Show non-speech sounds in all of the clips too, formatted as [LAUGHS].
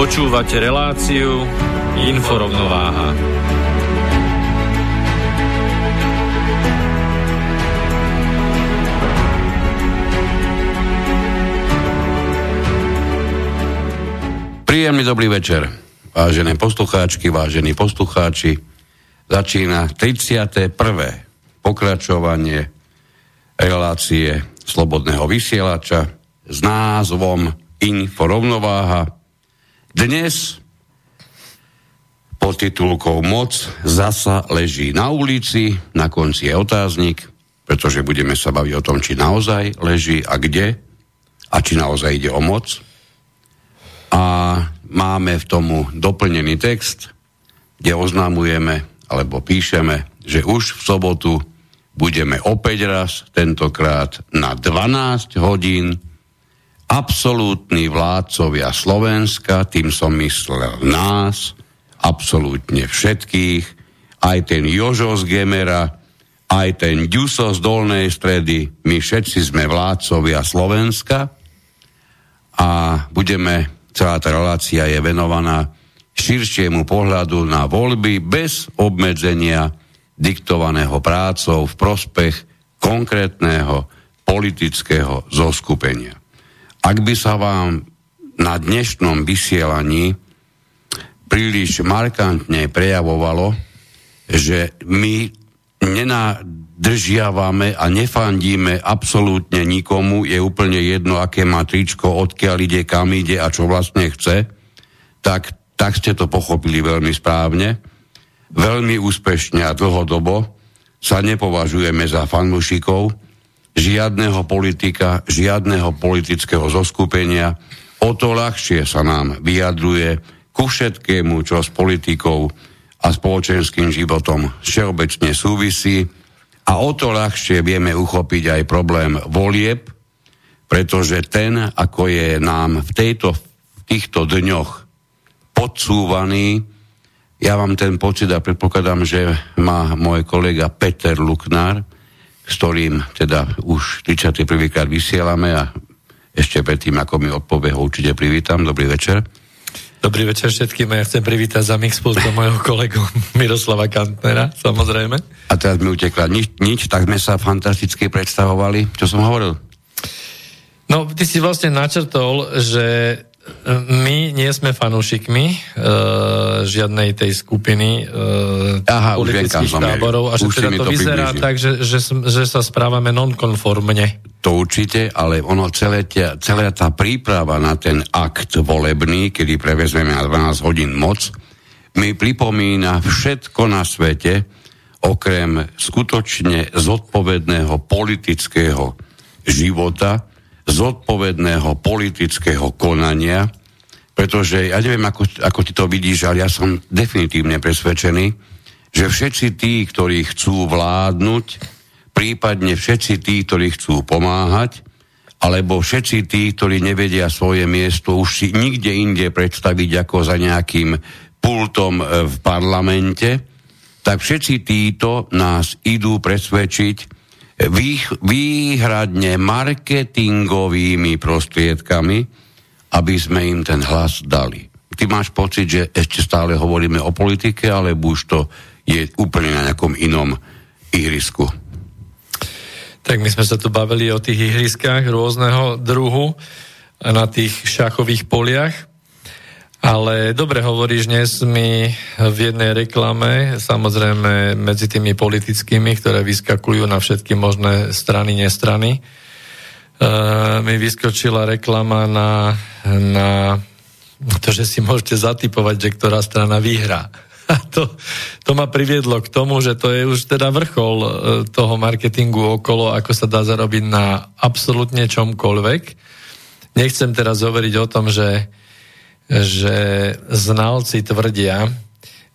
Počúvate reláciu Inforovnováha. Príjemný dobrý večer, vážené poslucháčky, vážení poslucháči. Začína 31. pokračovanie relácie Slobodného vysielača s názvom Inforovnováha dnes pod titulkou Moc zasa leží na ulici, na konci je otáznik, pretože budeme sa baviť o tom, či naozaj leží a kde a či naozaj ide o moc. A máme v tomu doplnený text, kde oznámujeme alebo píšeme, že už v sobotu budeme opäť raz, tentokrát na 12 hodín absolútni vládcovia Slovenska, tým som myslel nás, absolútne všetkých, aj ten Jožo z Gemera, aj ten Ďuso z Dolnej stredy, my všetci sme vládcovia Slovenska a budeme, celá tá relácia je venovaná širšiemu pohľadu na voľby bez obmedzenia diktovaného prácou v prospech konkrétneho politického zoskupenia. Ak by sa vám na dnešnom vysielaní príliš markantne prejavovalo, že my nenadržiavame a nefandíme absolútne nikomu, je úplne jedno, aké má tričko, odkiaľ ide, kam ide a čo vlastne chce, tak, tak ste to pochopili veľmi správne. Veľmi úspešne a dlhodobo sa nepovažujeme za fanúšikov, žiadneho politika, žiadneho politického zoskupenia, o to ľahšie sa nám vyjadruje ku všetkému, čo s politikou a spoločenským životom všeobecne súvisí. A o to ľahšie vieme uchopiť aj problém volieb, pretože ten, ako je nám v, tejto, v týchto dňoch podsúvaný, ja mám ten pocit a predpokladám, že má môj kolega Peter Luknár, s ktorým teda už 31. krát vysielame a ešte predtým, ako mi odpovie, ho určite privítam. Dobrý večer. Dobrý večer všetkým ja chcem privítať za Mixpultom [LAUGHS] mojho kolegu Miroslava Kantnera, samozrejme. A teraz mi utekla nič, nič, tak sme sa fantasticky predstavovali. Čo som hovoril? No, ty si vlastne načrtol, že my nie sme fanúšikmi uh, žiadnej tej skupiny uh, Aha, politických táborov a že teda to, to vyzerá približil. tak, že, že, že sa správame nonkonformne. To určite, ale ono celé tia, celá tá príprava na ten akt volebný, kedy prevezmeme na 12 hodín moc, mi pripomína všetko na svete, okrem skutočne zodpovedného politického života, zodpovedného politického konania, pretože ja neviem, ako, ako ty to vidíš, ale ja som definitívne presvedčený, že všetci tí, ktorí chcú vládnuť, prípadne všetci tí, ktorí chcú pomáhať, alebo všetci tí, ktorí nevedia svoje miesto už si nikde inde predstaviť ako za nejakým pultom e, v parlamente, tak všetci títo nás idú presvedčiť, výhradne marketingovými prostriedkami, aby sme im ten hlas dali. Ty máš pocit, že ešte stále hovoríme o politike, alebo už to je úplne na nejakom inom ihrisku? Tak my sme sa tu bavili o tých ihriskách rôzneho druhu na tých šachových poliach. Ale dobre hovoríš, dnes mi v jednej reklame, samozrejme medzi tými politickými, ktoré vyskakujú na všetky možné strany, nestrany, uh, mi vyskočila reklama na, na to, že si môžete zatypovať, že ktorá strana vyhrá. [LAUGHS] A to, to ma priviedlo k tomu, že to je už teda vrchol uh, toho marketingu okolo, ako sa dá zarobiť na absolútne čomkoľvek. Nechcem teraz hovoriť o tom, že že znalci tvrdia,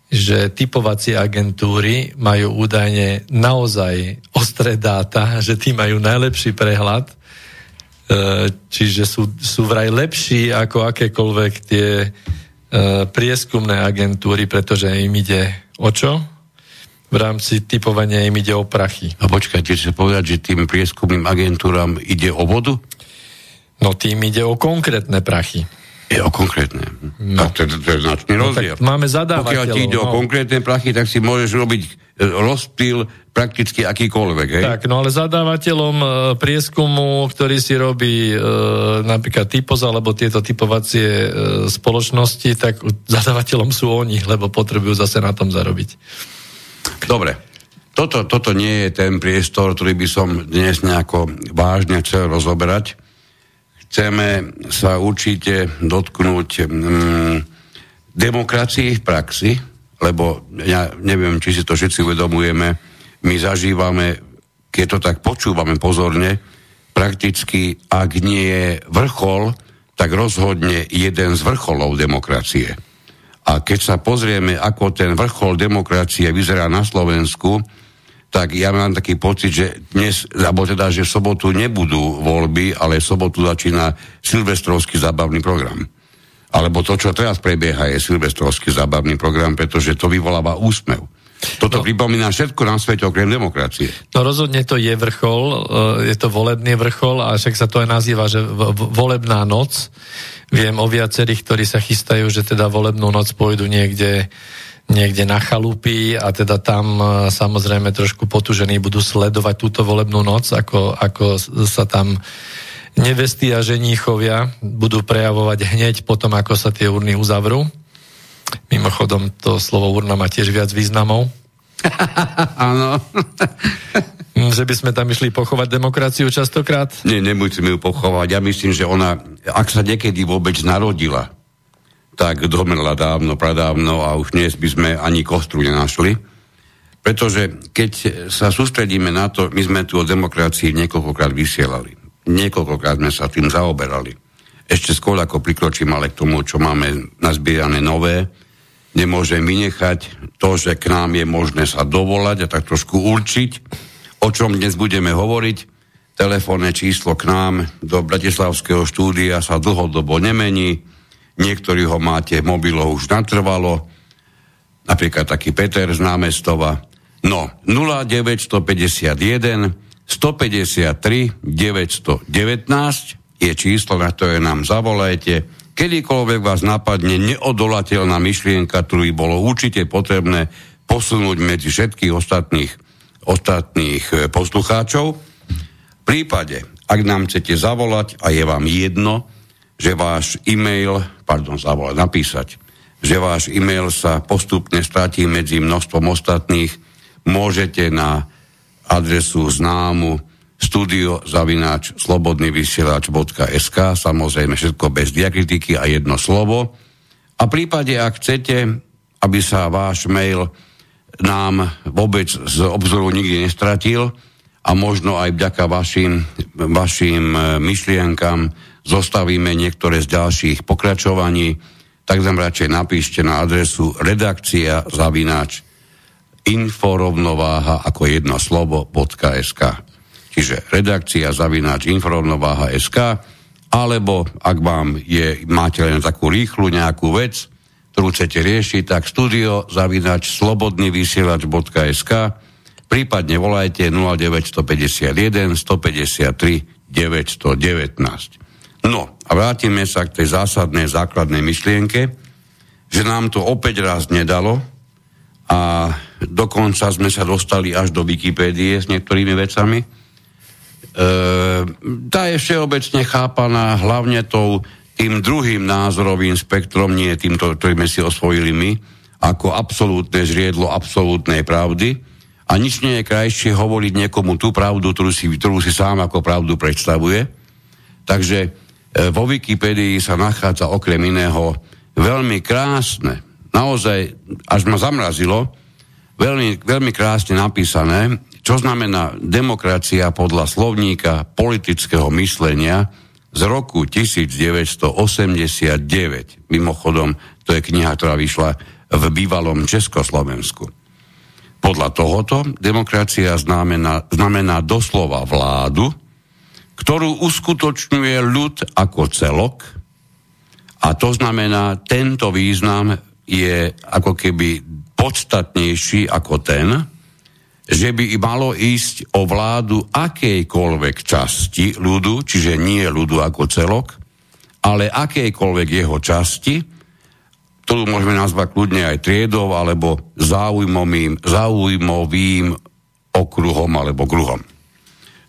že typovacie agentúry majú údajne naozaj ostré dáta, že tí majú najlepší prehľad, e, čiže sú, sú vraj lepší ako akékoľvek tie e, prieskumné agentúry, pretože im ide o čo? V rámci typovania im ide o prachy. A počkajte, chcete povedať, že tým prieskumným agentúram ide o vodu? No tým ide o konkrétne prachy. Je o konkrétne. No. Tak to, to je značný no, rozdiel. máme. Pokiaľ ti ide no. o konkrétne prachy, tak si môžeš robiť e, rozptýl prakticky akýkoľvek. Hej? Tak, no ale zadávateľom e, prieskumu, ktorý si robí e, napríklad typos alebo tieto typovacie e, spoločnosti, tak zadávateľom sú oni, lebo potrebujú zase na tom zarobiť. Dobre. Toto, toto nie je ten priestor, ktorý by som dnes nejako vážne chcel rozoberať chceme sa určite dotknúť mm, demokracii v praxi, lebo ja neviem, či si to všetci uvedomujeme, my zažívame, keď to tak počúvame pozorne, prakticky, ak nie je vrchol, tak rozhodne jeden z vrcholov demokracie. A keď sa pozrieme, ako ten vrchol demokracie vyzerá na Slovensku, tak ja mám taký pocit, že dnes, alebo teda, že v sobotu nebudú voľby, ale v sobotu začína silvestrovský zábavný program. Alebo to, čo teraz prebieha, je silvestrovský zábavný program, pretože to vyvoláva úsmev. Toto no, pripomína všetko na svete okrem demokracie. No rozhodne to je vrchol, e, je to volebný vrchol a však sa to aj nazýva, že volebná noc. Viem o viacerých, ktorí sa chystajú, že teda volebnú noc pôjdu niekde niekde na chalupy a teda tam e, samozrejme trošku potužení budú sledovať túto volebnú noc, ako, ako sa tam nevesty a ženíchovia budú prejavovať hneď potom, ako sa tie urny uzavrú. Mimochodom, to slovo urna má tiež viac významov. [LAUGHS] Áno. [LAUGHS] že by sme tam išli pochovať demokraciu častokrát? Nie, nemusíme ju pochovať. Ja myslím, že ona, ak sa niekedy vôbec narodila, tak domrela dávno, pradávno a už dnes by sme ani kostru nenašli. Pretože keď sa sústredíme na to, my sme tu o demokracii niekoľkokrát vysielali. Niekoľkokrát sme sa tým zaoberali. Ešte skôr ako prikročím ale k tomu, čo máme nazbierané nové, nemôžem vynechať to, že k nám je možné sa dovolať a tak trošku určiť, o čom dnes budeme hovoriť. Telefónne číslo k nám do Bratislavského štúdia sa dlhodobo nemení niektorí ho máte mobilov už natrvalo, napríklad taký Peter z námestova. No, 0951 153 919 je číslo, na ktoré nám zavolajte. Kedykoľvek vás napadne neodolateľná myšlienka, ktorú by bolo určite potrebné posunúť medzi všetkých ostatných, ostatných e, poslucháčov. V prípade, ak nám chcete zavolať a je vám jedno, že váš e-mail, pardon, zavolať, napísať, že váš e-mail sa postupne stratí medzi množstvom ostatných, môžete na adresu známu studiozavináč slobodnyvysielač.sk samozrejme všetko bez diakritiky a jedno slovo. A v prípade, ak chcete, aby sa váš mail nám vôbec z obzoru nikdy nestratil a možno aj vďaka vašim, vašim e, myšlienkam zostavíme niektoré z ďalších pokračovaní, tak nám radšej napíšte na adresu redakcia zavináč inforovnováha ako jedno slovo .sk. Čiže redakcia zavináč inforovnováha.sk alebo ak vám je, máte len takú rýchlu nejakú vec, ktorú chcete riešiť, tak studio zavináč slobodnyvysielač.sk prípadne volajte 0951 153 919. No a vrátime sa k tej zásadnej základnej myšlienke, že nám to opäť raz nedalo a dokonca sme sa dostali až do Wikipédie s niektorými vecami. E, tá je všeobecne chápaná hlavne tou tým druhým názorovým spektrom, nie týmto, ktorý sme si osvojili my, ako absolútne žriedlo absolútnej pravdy. A nič nie je krajšie hovoriť niekomu tú pravdu, ktorú si, ktorú si sám ako pravdu predstavuje. Takže vo Wikipedii sa nachádza okrem iného veľmi krásne, naozaj až ma zamrazilo, veľmi, veľmi krásne napísané, čo znamená demokracia podľa slovníka politického myslenia z roku 1989. Mimochodom, to je kniha, ktorá vyšla v bývalom Československu. Podľa tohoto demokracia znamená, znamená doslova vládu, ktorú uskutočňuje ľud ako celok a to znamená, tento význam je ako keby podstatnejší ako ten, že by malo ísť o vládu akejkoľvek časti ľudu, čiže nie ľudu ako celok, ale akejkoľvek jeho časti, ktorú môžeme nazvať kľudne aj triedou alebo záujmovým, záujmovým okruhom alebo kruhom.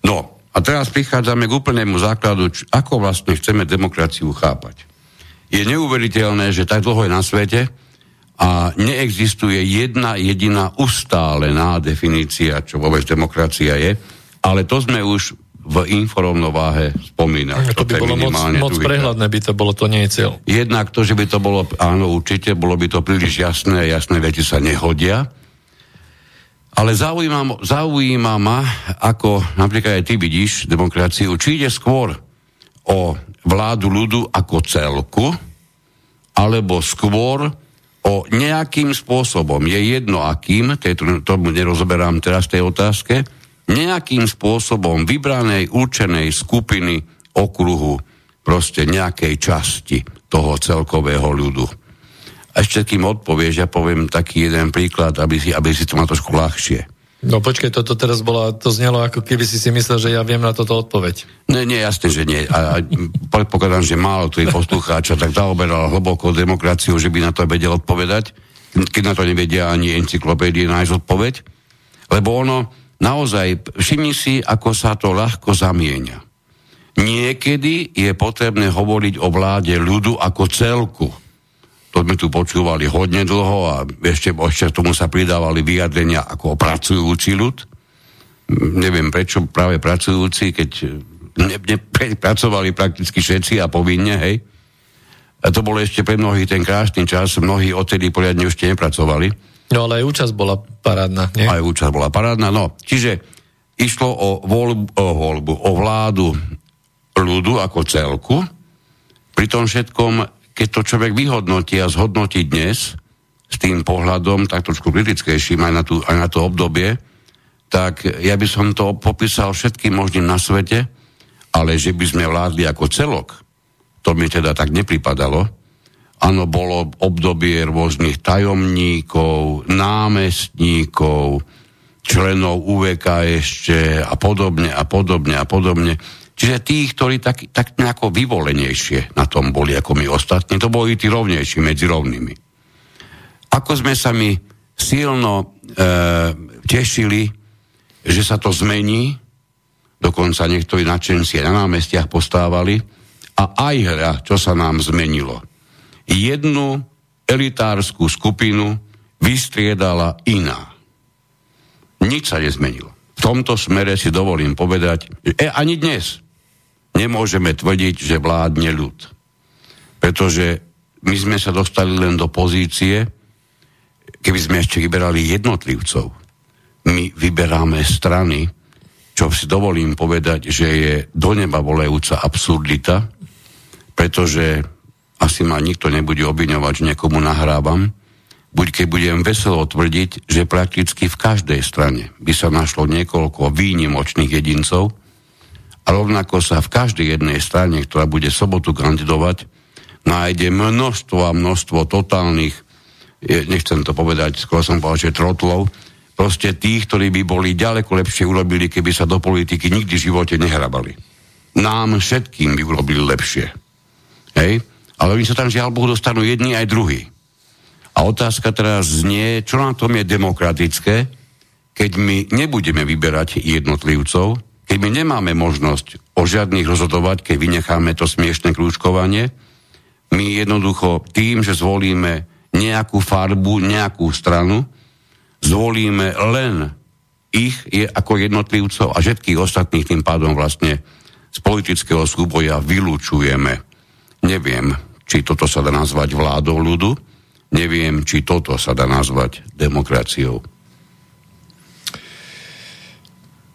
No a teraz prichádzame k úplnému základu, č- ako vlastne chceme demokraciu chápať. Je neuveriteľné, že tak dlho je na svete a neexistuje jedna jediná ustálená definícia, čo vôbec demokracia je, ale to sme už v inforovnováhe spomínal. To by bolo moc, moc prehľadné, by to bolo, to nie je cieľ. Jednak to, že by to bolo, áno, určite, bolo by to príliš jasné, jasné veci sa nehodia. Ale zaujíma, zaujíma ma, ako napríklad aj ty vidíš demokraciu, či ide skôr o vládu ľudu ako celku, alebo skôr o nejakým spôsobom, je jedno akým, tomu nerozoberám teraz tej otázke, nejakým spôsobom vybranej, určenej skupiny okruhu, proste nejakej časti toho celkového ľudu. A ešte kým odpovieš, ja poviem taký jeden príklad, aby si, aby si to mal trošku ľahšie. No počkej, toto teraz bola, to znelo ako keby si si myslel, že ja viem na toto odpoveď. Nie, nie, jasne, že nie. A, a predpokladám, že málo je poslucháča tak zaoberal hlboko demokraciu, že by na to vedel odpovedať, keď na to nevedia ani encyklopédie nájsť odpoveď. Lebo ono, naozaj, všimni si, ako sa to ľahko zamieňa. Niekedy je potrebné hovoriť o vláde ľudu ako celku. To sme tu počúvali hodne dlho a ešte, ešte tomu sa pridávali vyjadrenia ako pracujúci ľud. Neviem prečo práve pracujúci, keď ne, ne, pracovali prakticky všetci a povinne, hej. A to bolo ešte pre mnohých ten krásny čas, mnohí odtedy poriadne ešte nepracovali. No ale aj účasť bola parádna, nie? Aj účasť bola parádna, no. Čiže išlo o voľbu, o, voľbu, o vládu ľudu ako celku. Pri tom všetkom, keď to človek vyhodnotí a zhodnotí dnes s tým pohľadom, tak trošku kritickejším aj na, tú, aj na to obdobie, tak ja by som to popísal všetkým možným na svete, ale že by sme vládli ako celok, to mi teda tak nepripadalo, Áno, bolo obdobie rôznych tajomníkov, námestníkov, členov UVK ešte a podobne a podobne a podobne. Čiže tých, ktorí tak, tak nejako vyvolenejšie na tom boli ako my ostatní, to boli tí rovnejší medzi rovnými. Ako sme sa my silno e, tešili, že sa to zmení, dokonca niektorí nadšenci na námestiach postávali, a aj hra, čo sa nám zmenilo jednu elitárskú skupinu vystriedala iná. Nič sa nezmenilo. V tomto smere si dovolím povedať, e, ani dnes nemôžeme tvrdiť, že vládne ľud. Pretože my sme sa dostali len do pozície, keby sme ešte vyberali jednotlivcov. My vyberáme strany, čo si dovolím povedať, že je do neba volajúca absurdita, pretože asi ma nikto nebude obviňovať, že niekomu nahrávam, buď keď budem veselo tvrdiť, že prakticky v každej strane by sa našlo niekoľko výnimočných jedincov a rovnako sa v každej jednej strane, ktorá bude sobotu kandidovať, nájde množstvo a množstvo totálnych, nechcem to povedať, skôr som povedal, že trotlov, proste tých, ktorí by boli ďaleko lepšie urobili, keby sa do politiky nikdy v živote nehrabali. Nám všetkým by urobili lepšie. Hej? Ale oni sa tam žiaľ Bohu dostanú jedni aj druhí. A otázka teraz znie, čo na tom je demokratické, keď my nebudeme vyberať jednotlivcov, keď my nemáme možnosť o žiadnych rozhodovať, keď vynecháme to smiešne krúčkovanie, My jednoducho tým, že zvolíme nejakú farbu, nejakú stranu, zvolíme len ich je ako jednotlivcov a všetkých ostatných tým pádom vlastne z politického súboja vylúčujeme. Neviem, či toto sa dá nazvať vládou ľudu, neviem, či toto sa dá nazvať demokraciou.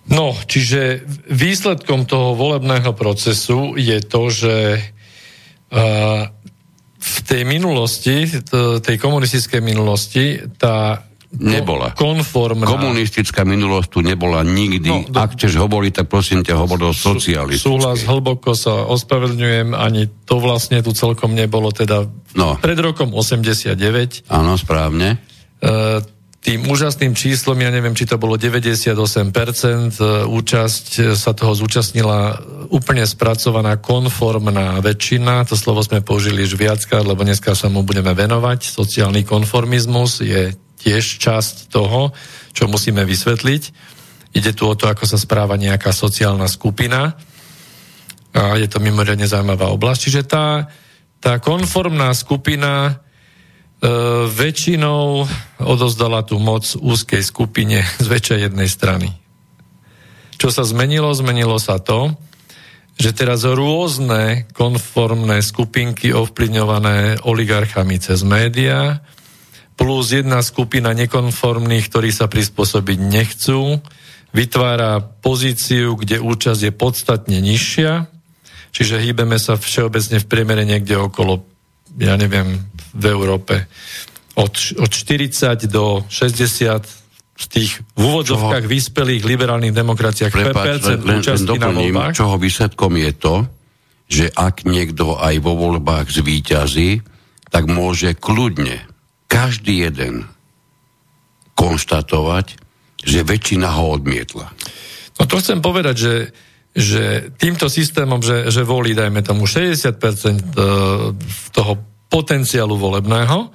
No, čiže výsledkom toho volebného procesu je to, že uh, v tej minulosti, tej komunistickej minulosti, tá Nebola. Konformná. Komunistická minulosť tu nebola nikdy. No, Ak chceš hovoriť, tak prosím ťa, hovor o socialistickej. Súhlas, hlboko sa ospravedlňujem, ani to vlastne tu celkom nebolo, teda no. pred rokom 89. Áno, správne. E, tým úžasným číslom, ja neviem, či to bolo 98%, e, účasť sa toho zúčastnila úplne spracovaná konformná väčšina, to slovo sme použili už viackrát, lebo dneska sa mu budeme venovať. Sociálny konformizmus je tiež časť toho, čo musíme vysvetliť. Ide tu o to, ako sa správa nejaká sociálna skupina. A je to mimoriadne zaujímavá oblasť. Čiže tá, tá konformná skupina e, väčšinou odozdala tú moc úzkej skupine z väčšej jednej strany. Čo sa zmenilo? Zmenilo sa to, že teraz rôzne konformné skupinky ovplyvňované oligarchami cez médiá plus jedna skupina nekonformných, ktorí sa prispôsobiť nechcú, vytvára pozíciu, kde účasť je podstatne nižšia, čiže hýbeme sa všeobecne v priemere niekde okolo, ja neviem, v Európe od, od 40 do 60 v tých v úvodzovkách čoho, vyspelých liberálnych demokraciách Prepač, len, len, len na voľbách. Čoho výsledkom je to, že ak niekto aj vo voľbách zvíťazí, tak môže kľudne každý jeden konštatovať, že väčšina ho odmietla. No to chcem povedať, že, že týmto systémom, že, že volí, dajme tomu, 60% e, toho potenciálu volebného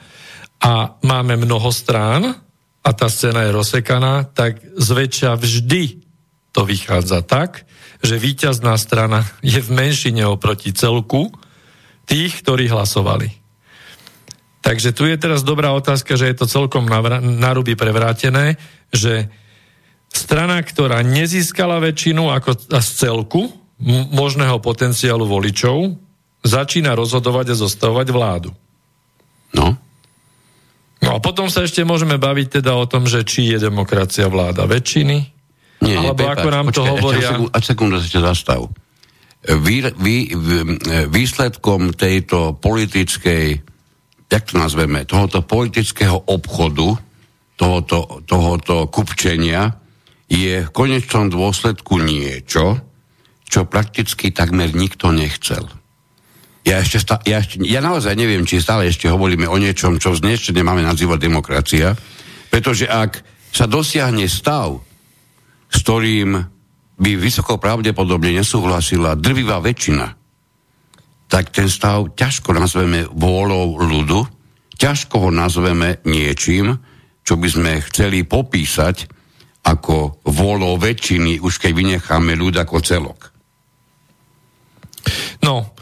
a máme mnoho strán a tá scéna je rozsekaná, tak zväčša vždy to vychádza tak, že víťazná strana je v menšine oproti celku tých, ktorí hlasovali. Takže tu je teraz dobrá otázka, že je to celkom na ruby prevrátené, že strana, ktorá nezískala väčšinu ako z celku možného potenciálu voličov, začína rozhodovať a zostavovať vládu. No. No a potom sa ešte môžeme baviť teda o tom, že či je demokracia vláda väčšiny, nie, alebo prepáč, ako nám počkaj, to hovoria... A sekundu sa zastav. Vý, vý, výsledkom tejto politickej jak to nazveme, tohoto politického obchodu, tohoto, tohoto kupčenia, je v konečnom dôsledku niečo, čo prakticky takmer nikto nechcel. Ja, ešte stá, ja, ešte, ja naozaj neviem, či stále ešte hovoríme o niečom, čo z ešte nemáme nazývať demokracia, pretože ak sa dosiahne stav, s ktorým by vysoko pravdepodobne nesúhlasila drvivá väčšina tak ten stav ťažko nazveme vôľou ľudu, ťažko ho nazveme niečím, čo by sme chceli popísať ako vôľou väčšiny, už keď vynecháme ľud ako celok. No,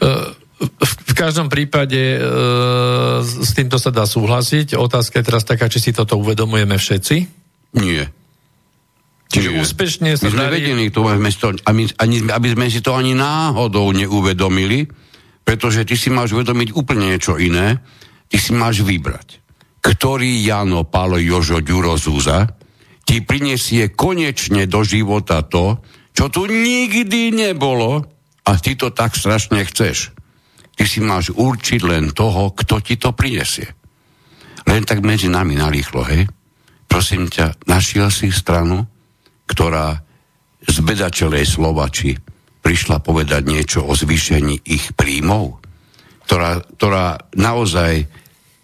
e, v každom prípade e, s týmto sa dá súhlasiť. Otázka je teraz taká, či si toto uvedomujeme všetci? Nie. Čiže Nie. úspešne sa My sme darí... vedeli to, aby, to, ani, aby sme si to ani náhodou neuvedomili, pretože ty si máš uvedomiť úplne niečo iné. Ty si máš vybrať, ktorý Jano, Pálo, Jožo, Ďuro, Zúza ti prinesie konečne do života to, čo tu nikdy nebolo a ty to tak strašne chceš. Ty si máš určiť len toho, kto ti to prinesie. Len tak medzi nami narýchlo, hej? Prosím ťa, našiel si stranu, ktorá z bedačelej Slovači prišla povedať niečo o zvýšení ich príjmov, ktorá, ktorá naozaj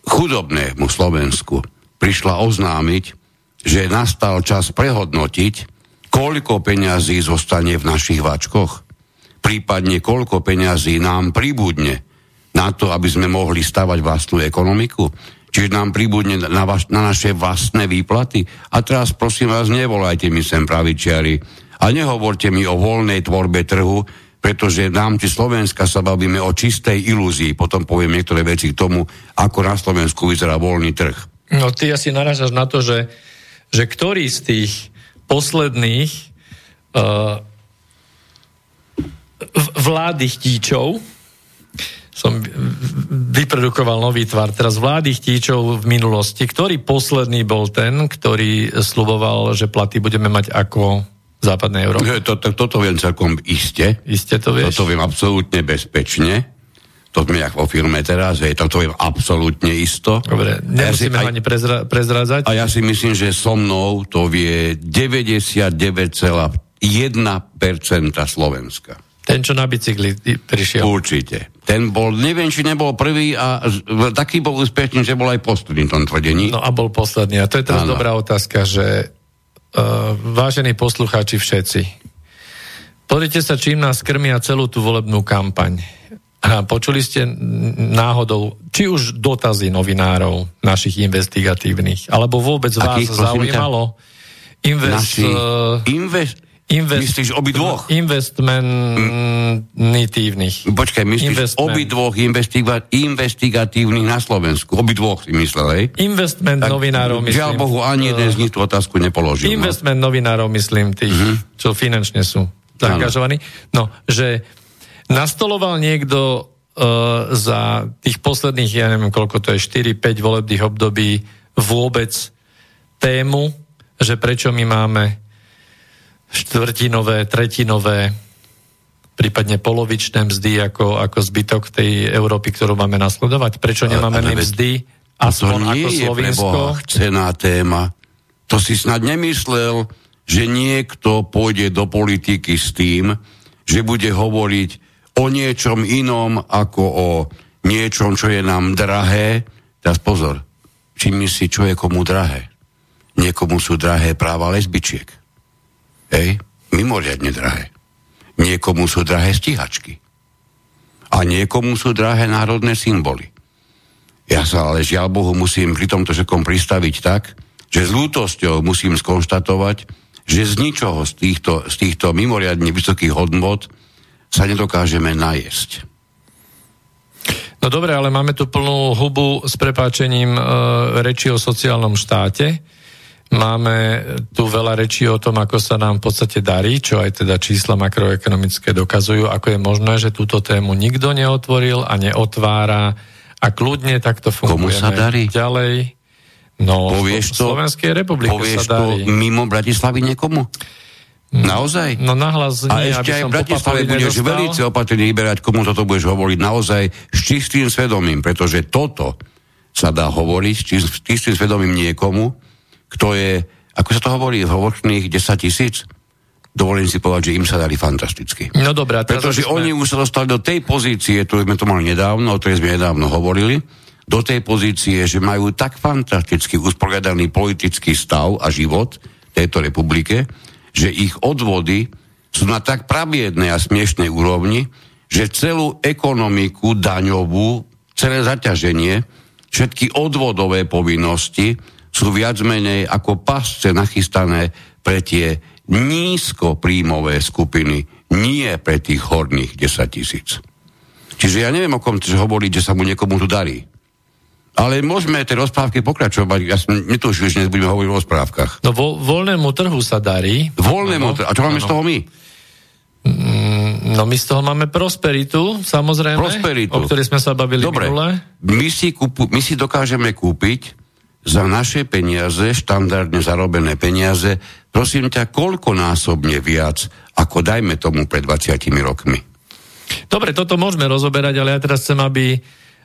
chudobnému Slovensku prišla oznámiť, že nastal čas prehodnotiť, koľko peňazí zostane v našich vačkoch, prípadne koľko peňazí nám pribudne na to, aby sme mohli stavať vlastnú ekonomiku. Čiže nám pribudne na, vaš, na naše vlastné výplaty. A teraz prosím vás, nevolajte mi sem pravičiari a nehovorte mi o voľnej tvorbe trhu, pretože v rámci Slovenska sa bavíme o čistej ilúzii. Potom poviem niektoré veci k tomu, ako na Slovensku vyzerá voľný trh. No ty asi naražaš na to, že, že ktorý z tých posledných uh, vlády chtíčov som vyprodukoval nový tvar. Teraz vlády chtíčov v minulosti. Ktorý posledný bol ten, ktorý sluboval, že platy budeme mať ako v západnej Európe? To, to, toto viem celkom iste. Iste to vieš? Toto viem absolútne bezpečne. To sme jak vo firme teraz, je, toto viem absolútne isto. Dobre, nemusíme ja si, ani prezra, prezrádzať. A ja si myslím, že so mnou to vie 99,1% Slovenska. Ten, čo na bicykli prišiel. Určite. Ten bol, neviem, či nebol prvý a taký bol úspešný, že bol aj posledný v tom tvrdení. No a bol posledný. A to je teraz ano. dobrá otázka, že uh, vážení poslucháči všetci, pozrite sa, čím nás krmia celú tú volebnú kampaň. A počuli ste náhodou, či už dotazy novinárov, našich investigatívnych, alebo vôbec Akých, vás zaujímalo, invest, Naši, invest, Invest, myslíš obidvoch? Investmentitívnych. Počkaj, myslíš Investment. obidvoch investiga- investigatívnych na Slovensku? Obidvoch si myslel, hej? Investment tak, novinárov, myslím. Žiaľ Bohu, ani jeden z nich tú otázku nepoložil. No. Investment no. novinárov, myslím, tých, uh-huh. čo finančne sú zaangažovaní. No, že nastoloval niekto uh, za tých posledných, ja neviem, koľko to je, 4-5 volebných období vôbec tému, že prečo my máme štvrtinové, tretinové, prípadne polovičné mzdy ako, ako zbytok tej Európy, ktorú máme nasledovať? Prečo nemáme my mzdy aspoň to nie ako Slovinsko? Je cená téma. To si snad nemyslel, že niekto pôjde do politiky s tým, že bude hovoriť o niečom inom ako o niečom, čo je nám drahé. Teraz pozor, všimni si, čo je komu drahé. Niekomu sú drahé práva lesbičiek. Hej, mimoriadne drahé. Niekomu sú drahé stíhačky. A niekomu sú drahé národné symboly. Ja sa ale žiaľ Bohu musím pri tomto všetkom pristaviť tak, že s lútosťou musím skonštatovať, že z ničoho z týchto, z týchto mimoriadne vysokých hodnot sa nedokážeme najesť. No dobre, ale máme tu plnú hubu s prepáčením e, reči o sociálnom štáte Máme tu veľa rečí o tom, ako sa nám v podstate darí, čo aj teda čísla makroekonomické dokazujú, ako je možné, že túto tému nikto neotvoril a neotvára a kľudne takto fungujeme. Komu sa darí? Ďalej. No, povieš to, Slovenskej republike povieš sa darí. to mimo Bratislavy niekomu? Mm. Naozaj? No nahlas nie, A ešte aj v Bratislave budeš veľmi opatrne vyberať, komu toto budeš hovoriť naozaj s čistým svedomím, pretože toto sa dá hovoriť s čistým svedomím niekomu, kto je, ako sa to hovorí, hovorčných 10 tisíc, dovolím si povedať, že im sa dali fantasticky. No dobré. Pretože sme... oni už sa dostali do tej pozície, ktorú sme to mali nedávno, o ktorej sme nedávno hovorili, do tej pozície, že majú tak fantasticky usporiadaný politický stav a život v tejto republike, že ich odvody sú na tak praviednej a smiešnej úrovni, že celú ekonomiku daňovú, celé zaťaženie, všetky odvodové povinnosti sú viac menej ako pasce nachystané pre tie nízko príjmové skupiny, nie pre tých horných 10 tisíc. Čiže ja neviem, o kom hovoriť, že sa mu niekomu tu darí. Ale môžeme tie rozprávky pokračovať. Ja som netušil, že dnes budeme hovoriť o rozprávkach. No vo, voľnému trhu sa darí. Voľnému trhu. A čo máme ano. z toho my? Mm, no my z toho máme prosperitu, samozrejme. Prosperitu. O ktorej sme sa bavili Dobre. minule. My si, kúpu, my si dokážeme kúpiť za naše peniaze, štandardne zarobené peniaze, prosím ťa, koľkonásobne viac, ako dajme tomu pred 20 rokmi. Dobre, toto môžeme rozoberať, ale ja teraz chcem, aby,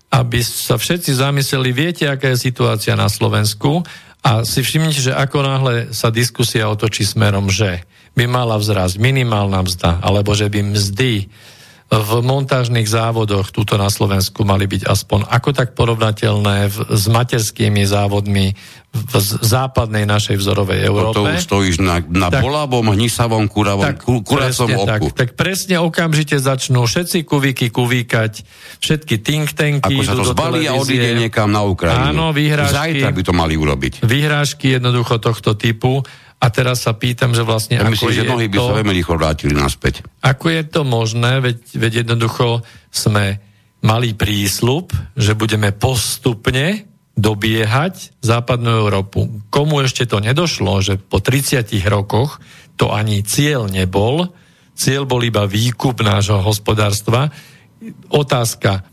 aby sa všetci zamysleli, viete, aká je situácia na Slovensku a si všimnite, že ako náhle sa diskusia otočí smerom, že by mala vzrásť minimálna mzda, alebo že by mzdy v montážnych závodoch túto na Slovensku mali byť aspoň ako tak porovnateľné v, s materskými závodmi v západnej našej vzorovej Európe. To už stojíš na, na tak, bolabom, hnisavom, kuravom, tak, kuracom oku. Tak, tak presne okamžite začnú všetci kuvíky kuvíkať, všetky think tanky Ako sa to zbalí a odíde niekam na Ukrajinu. Áno, výhrážky. Zajtra by to mali urobiť. Výhrážky jednoducho tohto typu A teraz sa pýtam, že vlastne... Ja myslím, že mnohí by sa veľmi rýchlo vrátili naspäť. Ako je to možné, veď, veď jednoducho sme mali prísľub, že budeme postupne dobiehať západnú Európu. Komu ešte to nedošlo, že po 30 rokoch to ani cieľ nebol, cieľ bol iba výkup nášho hospodárstva. Otázka.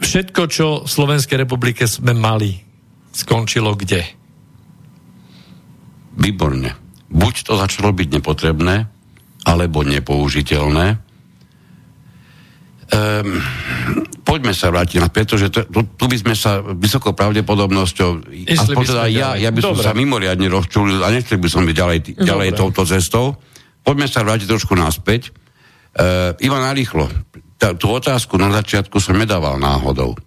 Všetko, čo v Slovenskej republike sme mali, skončilo kde? Výborne. Buď to začalo byť nepotrebné, alebo nepoužiteľné. Um, poďme sa vrátiť na pretože to, tu, tu by sme sa vysokou pravdepodobnosťou, aspoň teda ja, ja by som Dobre. sa mimoriadne rozčulil a nechcel by som byť ďalej, ďalej touto cestou. Poďme sa vrátiť trošku naspäť. Uh, iba narýchlo. Tá, tú otázku na začiatku som nedával náhodou.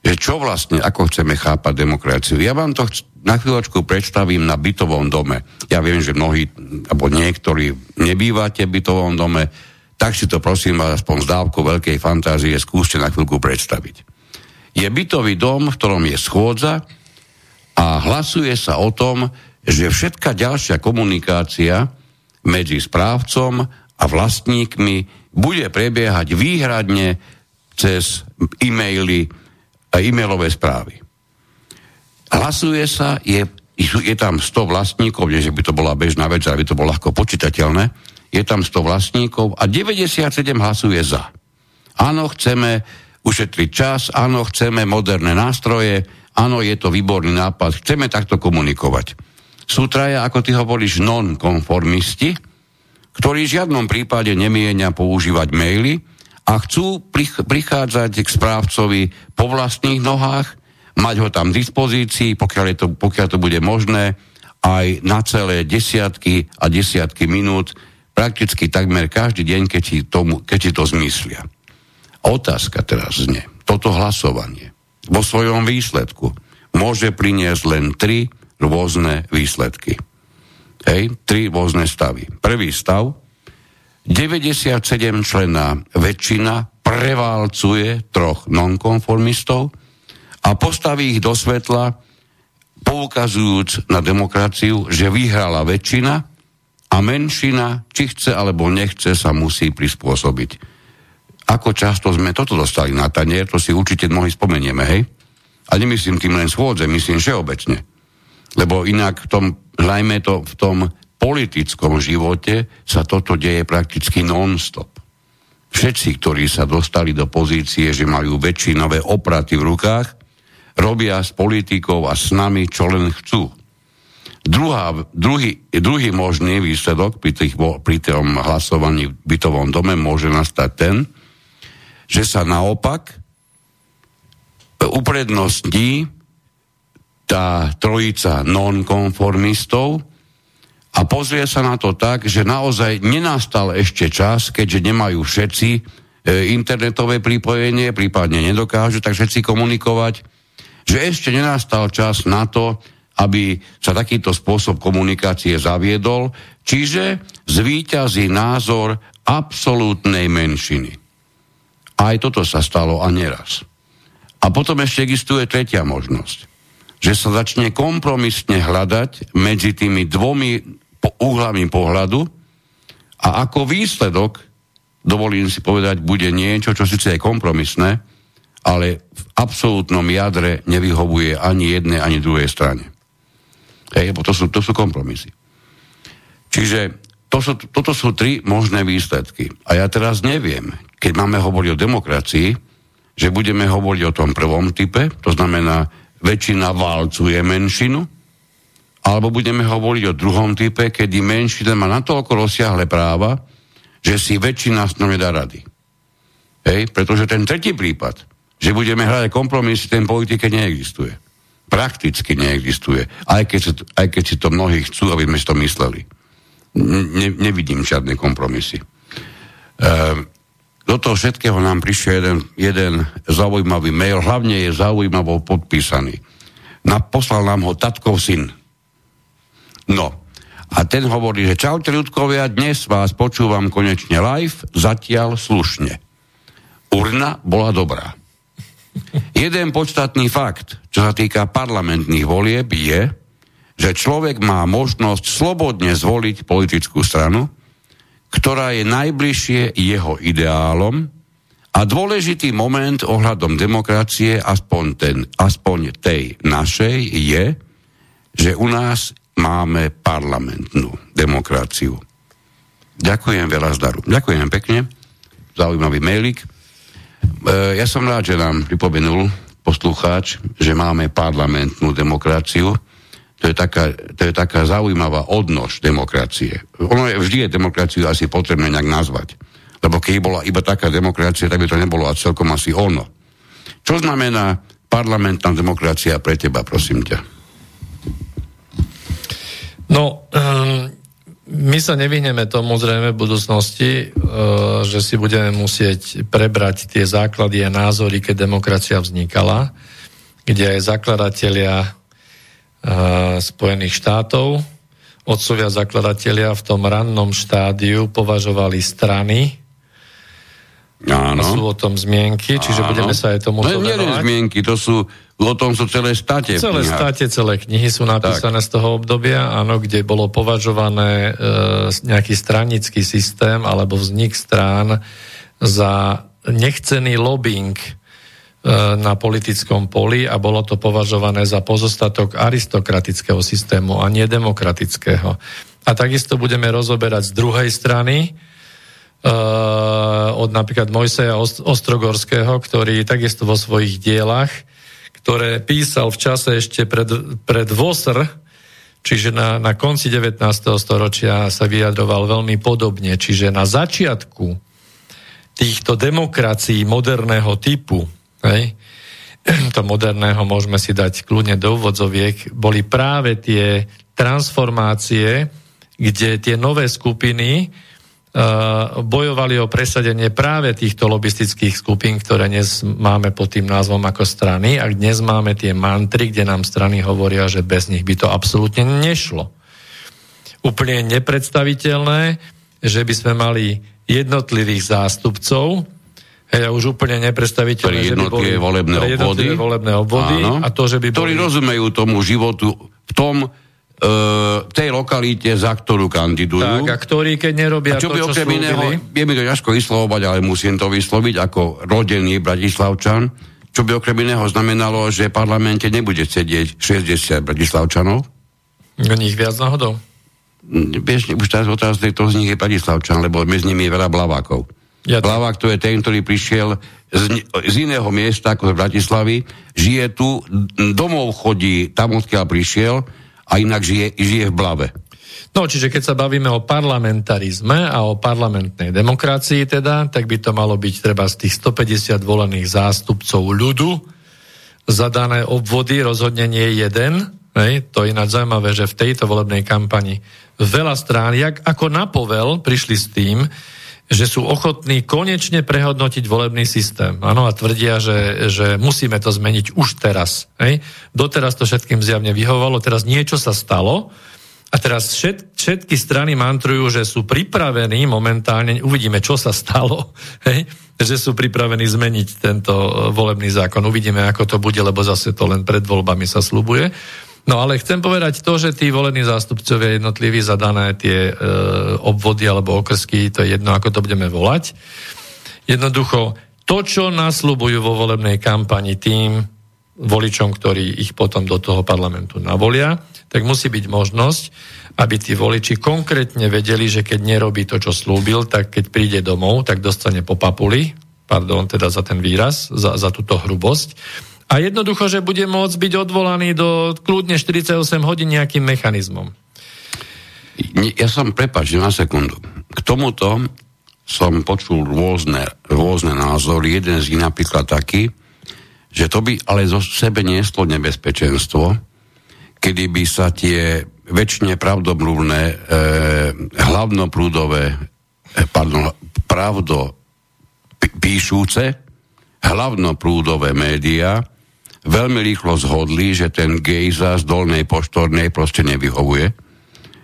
Že čo vlastne, ako chceme chápať demokraciu. Ja vám to chc- na chvíľočku predstavím na bytovom dome. Ja viem, že mnohí, alebo niektorí nebývate v bytovom dome, tak si to prosím vás aspoň z dávku veľkej fantázie skúste na chvíľku predstaviť. Je bytový dom, v ktorom je schôdza a hlasuje sa o tom, že všetká ďalšia komunikácia medzi správcom a vlastníkmi bude prebiehať výhradne cez e-maily a e-mailové správy. Hlasuje sa, je, je tam 100 vlastníkov, nie že by to bola bežná vec, aby to bolo ľahko počítateľné, je tam 100 vlastníkov a 97 hlasuje za. Áno, chceme ušetriť čas, áno, chceme moderné nástroje, áno, je to výborný nápad, chceme takto komunikovať. Sú traja, ako ty hovoríš, non-konformisti, ktorí v žiadnom prípade nemienia používať maily a chcú prichádzať k správcovi po vlastných nohách, mať ho tam v dispozícii, pokiaľ, je to, pokiaľ to bude možné, aj na celé desiatky a desiatky minút, prakticky takmer každý deň, keď si, tomu, keď si to zmyslia. Otázka teraz znie, toto hlasovanie vo svojom výsledku môže priniesť len tri rôzne výsledky. Hej, tri rôzne stavy. Prvý stav, 97 člená väčšina prevalcuje troch nonkonformistov, a postaví ich do svetla, poukazujúc na demokraciu, že vyhrala väčšina a menšina, či chce alebo nechce, sa musí prispôsobiť. Ako často sme toto dostali na tanier, to si určite mnohí spomenieme, hej? A nemyslím tým len schôdze, myslím všeobecne. Lebo inak v tom, hľajme to, v tom politickom živote sa toto deje prakticky non-stop. Všetci, ktorí sa dostali do pozície, že majú väčšinové opraty v rukách, robia s politikou a s nami, čo len chcú. Druhá, druhý, druhý možný výsledok pri, tých, pri tom hlasovaní v bytovom dome môže nastať ten, že sa naopak uprednostní tá trojica nonkonformistov a pozrie sa na to tak, že naozaj nenastal ešte čas, keďže nemajú všetci e, internetové pripojenie, prípadne nedokážu tak všetci komunikovať, že ešte nenastal čas na to, aby sa takýto spôsob komunikácie zaviedol, čiže zvíťazí názor absolútnej menšiny. Aj toto sa stalo a neraz. A potom ešte existuje tretia možnosť, že sa začne kompromisne hľadať medzi tými dvomi uhlami pohľadu a ako výsledok, dovolím si povedať, bude niečo, čo síce je kompromisné, ale v absolútnom jadre nevyhovuje ani jednej, ani druhej strane. Hej, to sú, to sú kompromisy. Čiže to sú, toto sú tri možné výsledky. A ja teraz neviem, keď máme hovoriť o demokracii, že budeme hovoriť o tom prvom type, to znamená, väčšina válcuje menšinu, alebo budeme hovoriť o druhom type, kedy menšina má natoľko rozsiahle práva, že si väčšina s nedá rady. Hej, pretože ten tretí prípad, že budeme hľadať kompromisy, ten politike neexistuje. Prakticky neexistuje. Aj keď, si, aj keď si to mnohí chcú, aby sme si to mysleli. Ne, nevidím žiadne kompromisy. E, do toho všetkého nám prišiel jeden, jeden zaujímavý mail, hlavne je zaujímavo podpísaný. Na, poslal nám ho tatkov syn. No, a ten hovorí, že čaute ľudkovia, dnes vás počúvam konečne live, zatiaľ slušne. Urna bola dobrá. Jeden podstatný fakt, čo sa týka parlamentných volieb, je, že človek má možnosť slobodne zvoliť politickú stranu, ktorá je najbližšie jeho ideálom a dôležitý moment ohľadom demokracie, aspoň, ten, aspoň tej našej, je, že u nás máme parlamentnú demokraciu. Ďakujem veľa zdaru. Ďakujem pekne. Zaujímavý mailik. E, ja som rád, že nám pripomenul poslucháč, že máme parlamentnú demokraciu. To je taká, to je taká zaujímavá odnož demokracie. Ono je, vždy je demokraciu asi potrebné nejak nazvať. Lebo keď bola iba taká demokracia, tak by to nebolo a celkom asi ono. Čo znamená parlamentná demokracia pre teba, prosím ťa? No, um, my sa nevyhneme tomu zrejme v budúcnosti, uh, že si budeme musieť prebrať tie základy a názory, keď demokracia vznikala, kde aj zakladatelia uh, Spojených štátov, otcovia zakladatelia v tom rannom štádiu považovali strany Áno. sú o tom zmienky, čiže Áno. budeme sa aj tomu no, venovať. zmienky, to sú, o tom sú celé state. Celé state, celé knihy sú napísané tak. z toho obdobia, áno, kde bolo považované e, nejaký stranický systém alebo vznik strán za nechcený lobbying e, na politickom poli a bolo to považované za pozostatok aristokratického systému a nie demokratického. A takisto budeme rozoberať z druhej strany, od napríklad Mojseja Ostrogorského, ktorý takisto vo svojich dielach, ktoré písal v čase ešte pred, pred Vosr, čiže na, na konci 19. storočia sa vyjadroval veľmi podobne. Čiže na začiatku týchto demokracií moderného typu, hej, [CLEARS THROAT] to moderného môžeme si dať kľudne do úvodzoviek, boli práve tie transformácie, kde tie nové skupiny Eh, bojovali o presadenie práve týchto lobistických skupín, ktoré dnes máme pod tým názvom ako strany. A dnes máme tie mantry, kde nám strany hovoria, že bez nich by to absolútne nešlo. Úplne nepredstaviteľné, že by sme mali jednotlivých zástupcov, Hej, už úplne nepredstaviteľné, že by boli volebné obvody, volebné obvody áno, a to, že by ktorí boli... rozumejú tomu životu v tom, uh, tej lokalite, za ktorú kandidujú. Tak, a ktorí, keď nerobia a čo to, by okrem iného, je mi to ťažko vyslovovať, ale musím to vysloviť ako rodený Bratislavčan, čo by okrem iného znamenalo, že v parlamente nebude sedieť 60 Bratislavčanov. O nich viac náhodou? Mm, vieš, už teraz otázka, kto z nich je Bratislavčan, lebo medzi nimi je veľa blavákov. Ja Blavák to je ten, ktorý prišiel z, z iného miesta ako z Bratislavy, žije tu, domov chodí tam, odkiaľ prišiel, a inak žije, žije v blave. No, čiže keď sa bavíme o parlamentarizme a o parlamentnej demokracii teda, tak by to malo byť treba z tých 150 volených zástupcov ľudu, zadané obvody, rozhodne nie jeden, hej, to je ináč zaujímavé, že v tejto volebnej kampani veľa strán, jak ako na povel, prišli s tým, že sú ochotní konečne prehodnotiť volebný systém. Áno, a tvrdia, že, že musíme to zmeniť už teraz. Hej? Doteraz to všetkým zjavne vyhovalo, teraz niečo sa stalo a teraz všet, všetky strany mantrujú, že sú pripravení momentálne, uvidíme, čo sa stalo, [LAUGHS] hej? že sú pripravení zmeniť tento volebný zákon. Uvidíme, ako to bude, lebo zase to len pred voľbami sa slubuje. No ale chcem povedať to, že tí volení zástupcovia jednotliví zadané tie e, obvody alebo okrsky, to je jedno, ako to budeme volať. Jednoducho, to, čo nasľubujú vo volebnej kampani tým voličom, ktorí ich potom do toho parlamentu navolia, tak musí byť možnosť, aby tí voliči konkrétne vedeli, že keď nerobí to, čo slúbil, tak keď príde domov, tak dostane po papuli, pardon, teda za ten výraz, za, za túto hrubosť a jednoducho, že bude môcť byť odvolaný do kľudne 48 hodín nejakým mechanizmom. Ja som, prepač, na sekundu. K tomuto som počul rôzne, rôzne názory. Jeden z nich napríklad taký, že to by ale zo sebe nieslo nebezpečenstvo, kedy by sa tie väčšine pravdomluvné, e, hlavnoprúdové, e, pardon, pravdo píšúce, hlavnoprúdové médiá veľmi rýchlo zhodli, že ten gejza z dolnej poštornej proste nevyhovuje.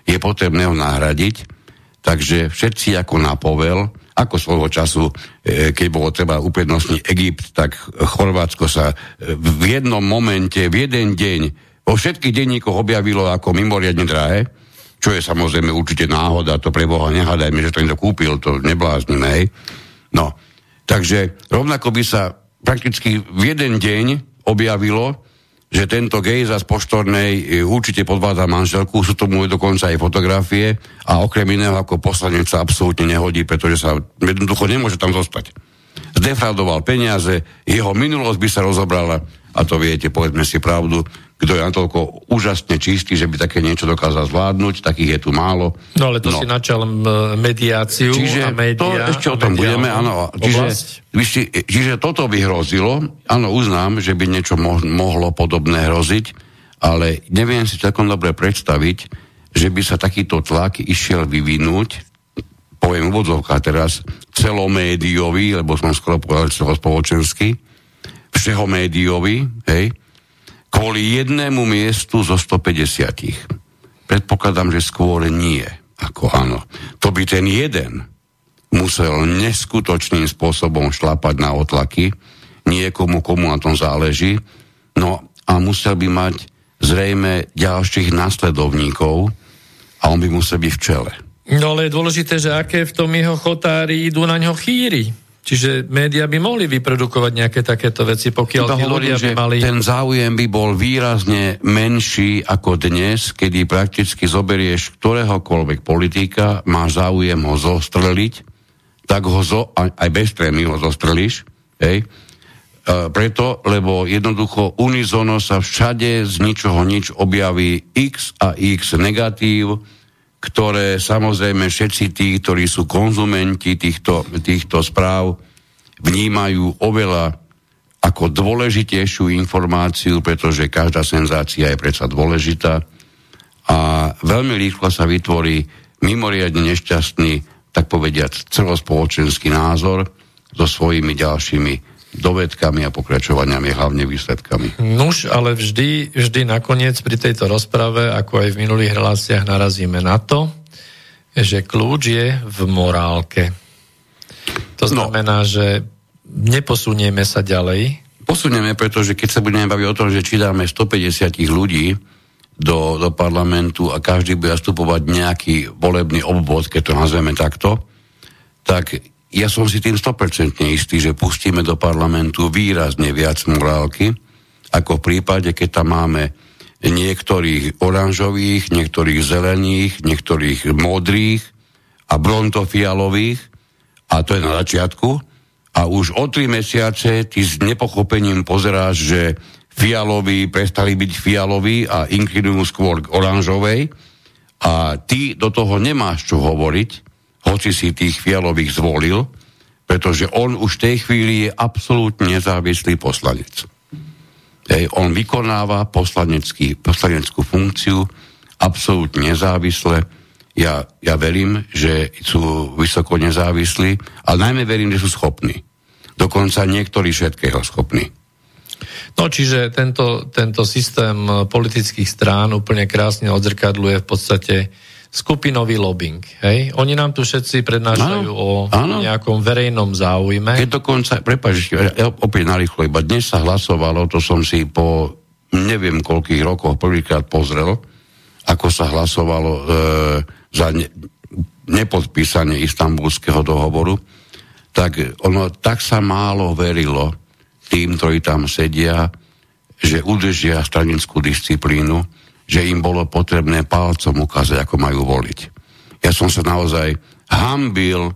Je potrebné ho nahradiť, takže všetci ako na povel, ako svojho času, e, keď bolo treba uprednostniť Egypt, tak Chorvátsko sa e, v jednom momente, v jeden deň vo všetkých denníkoch objavilo ako mimoriadne drahé, čo je samozrejme určite náhoda, to pre Boha nehádajme, že to niekto kúpil, to nebláznime, hej. No, takže rovnako by sa prakticky v jeden deň objavilo, že tento gej z poštornej e, určite podváda manželku, sú tomu dokonca aj fotografie a okrem iného ako poslanec sa absolútne nehodí, pretože sa jednoducho nemôže tam zostať. Zdefraudoval peniaze, jeho minulosť by sa rozobrala a to viete, povedzme si pravdu, kto je natoľko úžasne čistý, že by také niečo dokázal zvládnuť, takých je tu málo. No ale to no. si načal mediáciu čiže a média, to ešte o tom budeme, áno. Čiže, čiže toto by hrozilo, áno, uznám, že by niečo mo- mohlo podobné hroziť, ale neviem si celkom dobre predstaviť, že by sa takýto tlak išiel vyvinúť, poviem úvodzovka teraz, celomédiový, lebo som skoro povedal celospoločenský, všehomédiový, hej, kvôli jednému miestu zo 150. Predpokladám, že skôr nie, ako áno. To by ten jeden musel neskutočným spôsobom šlapať na otlaky, niekomu, komu na tom záleží, no a musel by mať zrejme ďalších následovníkov a on by musel byť v čele. No ale je dôležité, že aké v tom jeho chotári idú na ňo chýry. Čiže médiá by mohli vyprodukovať nejaké takéto veci, pokiaľ tí ľudia by mali... ten záujem by bol výrazne menší ako dnes, kedy prakticky zoberieš ktoréhokoľvek politika, má záujem ho zostreliť, tak ho zo, aj bez trémy ho zostrelíš, hej? E, preto, lebo jednoducho unizono sa všade z ničoho nič objaví x a x negatív, ktoré samozrejme všetci tí, ktorí sú konzumenti týchto, týchto správ, vnímajú oveľa ako dôležitejšiu informáciu, pretože každá senzácia je predsa dôležitá a veľmi rýchlo sa vytvorí mimoriadne nešťastný, tak povediať, celospoločenský názor so svojimi ďalšími dovedkami a pokračovaniami, hlavne výsledkami. Nuž, ale vždy, vždy nakoniec pri tejto rozprave, ako aj v minulých reláciách, narazíme na to, že kľúč je v morálke. To no. znamená, no. že neposunieme sa ďalej. Posunieme, pretože keď sa budeme baviť o tom, že či dáme 150 ľudí do, do parlamentu a každý bude vstupovať nejaký volebný obvod, keď to nazveme takto, tak ja som si tým 100% istý, že pustíme do parlamentu výrazne viac morálky, ako v prípade, keď tam máme niektorých oranžových, niektorých zelených, niektorých modrých a brontofialových, a to je na začiatku, a už o tri mesiace ty s nepochopením pozeráš, že fialoví prestali byť fialoví a inklinujú skôr k oranžovej a ty do toho nemáš čo hovoriť, hoci si tých fialových zvolil, pretože on už v tej chvíli je absolútne nezávislý poslanec. Hej, on vykonáva poslaneckú funkciu absolútne nezávisle. Ja, ja verím, že sú vysoko nezávislí, ale najmä verím, že sú schopní. Dokonca niektorí všetkého schopní. No čiže tento, tento systém politických strán úplne krásne odzrkadluje v podstate skupinový lobbying. Hej? Oni nám tu všetci prednášajú ano, o ano. nejakom verejnom záujme. Keď dokonca, prepáč, ja opäť narýchlo, iba dnes sa hlasovalo, to som si po neviem koľkých rokoch prvýkrát pozrel, ako sa hlasovalo e, za ne, nepodpísanie istambulského dohovoru, tak ono tak sa málo verilo tým, ktorí tam sedia, že udržia stranickú disciplínu, že im bolo potrebné palcom ukázať, ako majú voliť. Ja som sa naozaj hambil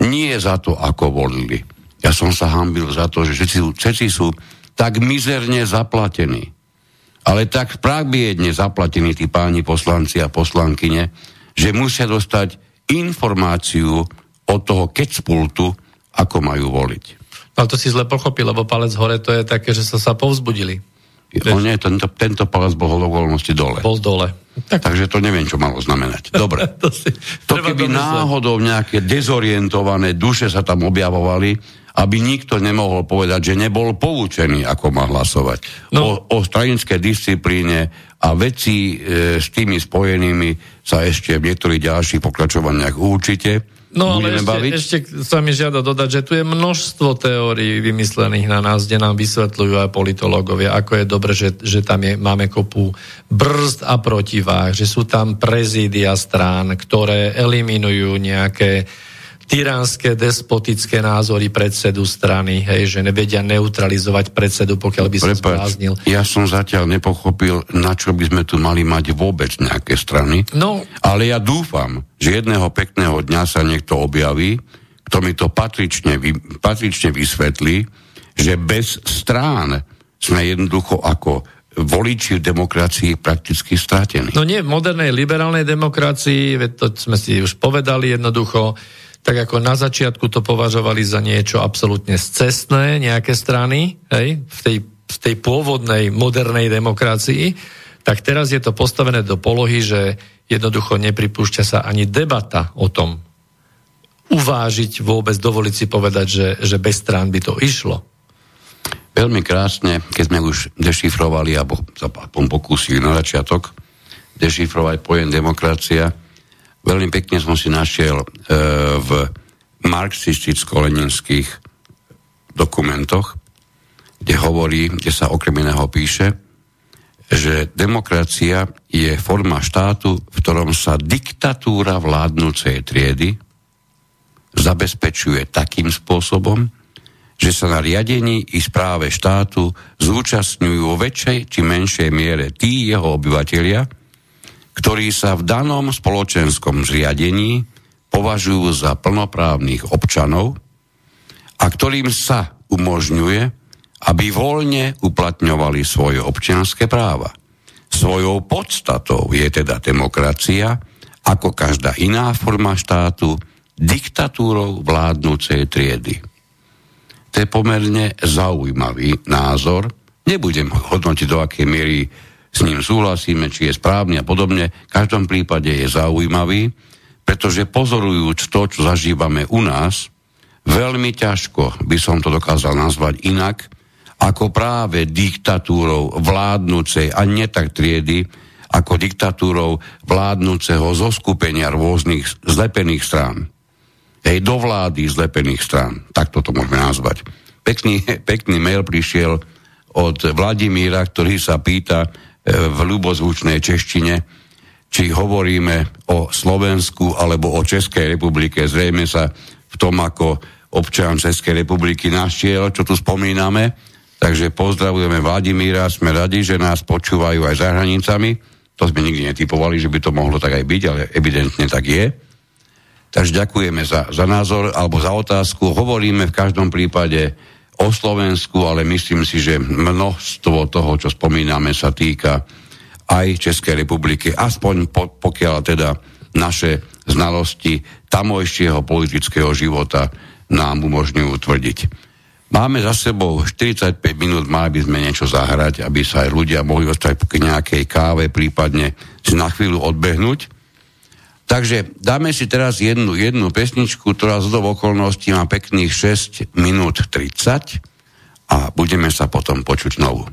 nie za to, ako volili. Ja som sa hambil za to, že všetci, všetci sú tak mizerne zaplatení, ale tak praviedne zaplatení tí páni poslanci a poslankyne, že musia dostať informáciu od toho kecpultu, ako majú voliť. Ale to si zle pochopil, lebo palec hore to je také, že sa sa povzbudili. On nie, tento, tento palec bol ho okolnosti dole. Bol dole. Tak. Takže to neviem, čo malo znamenať. Dobre. [LAUGHS] to, si, to keby náhodou nejaké dezorientované duše sa tam objavovali, aby nikto nemohol povedať, že nebol poučený, ako má hlasovať. No. O, o stranické disciplíne a veci e, s tými spojenými sa ešte v niektorých ďalších pokračovaniach určite No ale ešte, baviť. ešte sa mi žiada dodať, že tu je množstvo teórií vymyslených na nás, kde nám vysvetľujú aj politológovia, ako je dobre, že, že tam je, máme kopu brzd a protiváh, že sú tam prezídia strán, ktoré eliminujú nejaké tyránske, despotické názory predsedu strany, hej, že nevedia neutralizovať predsedu, pokiaľ by sa zbláznil. Ja som zatiaľ nepochopil, na čo by sme tu mali mať vôbec nejaké strany, no. ale ja dúfam, že jedného pekného dňa sa niekto objaví, kto mi to patrične, patrične vysvetlí, že bez strán sme jednoducho ako voliči v demokracii prakticky stratení. No nie, v modernej liberálnej demokracii, to sme si už povedali jednoducho, tak ako na začiatku to považovali za niečo absolútne scestné, nejaké strany, hej, v tej, v tej pôvodnej modernej demokracii, tak teraz je to postavené do polohy, že jednoducho nepripúšťa sa ani debata o tom, uvážiť vôbec, dovoliť si povedať, že, že bez strán by to išlo. Veľmi krásne, keď sme už dešifrovali, alebo sa pokúsili na začiatok, dešifrovať pojem demokracia, Veľmi pekne som si našiel e, v marxisticko-leninských dokumentoch, kde hovorí, kde sa okrem iného píše, že demokracia je forma štátu, v ktorom sa diktatúra vládnúcej triedy zabezpečuje takým spôsobom, že sa na riadení i správe štátu zúčastňujú vo väčšej či menšej miere tí jeho obyvateľia, ktorí sa v danom spoločenskom zriadení považujú za plnoprávnych občanov a ktorým sa umožňuje, aby voľne uplatňovali svoje občianské práva. Svojou podstatou je teda demokracia, ako každá iná forma štátu, diktatúrou vládnúcej triedy. To je pomerne zaujímavý názor. Nebudem hodnotiť, do akej miery s ním súhlasíme, či je správny a podobne. V každom prípade je zaujímavý, pretože pozorujúc to, čo zažívame u nás, veľmi ťažko by som to dokázal nazvať inak, ako práve diktatúrou vládnúcej a nie tak triedy, ako diktatúrou vládnúceho zoskupenia rôznych zlepených strán. Hej, do vlády zlepených strán. Tak toto môžeme nazvať. Pekný, [LAUGHS] pekný mail prišiel od Vladimíra, ktorý sa pýta, v ľubozvučnej češtine, či hovoríme o Slovensku alebo o Českej republike. Zrejme sa v tom ako občan Českej republiky našiel, čo tu spomíname. Takže pozdravujeme Vladimíra, sme radi, že nás počúvajú aj za hranicami. To sme nikdy netypovali, že by to mohlo tak aj byť, ale evidentne tak je. Takže ďakujeme za, za názor alebo za otázku. Hovoríme v každom prípade o Slovensku, ale myslím si, že množstvo toho, čo spomíname, sa týka aj Českej republiky, aspoň po, pokiaľ teda naše znalosti tamojšieho politického života nám umožňujú tvrdiť. Máme za sebou 45 minút, mali by sme niečo zahrať, aby sa aj ľudia mohli ostať k nejakej káve, prípadne si na chvíľu odbehnúť. Takže dáme si teraz jednu, jednu pesničku, ktorá z do okolností má pekných 6 minút 30 a budeme sa potom počuť znovu.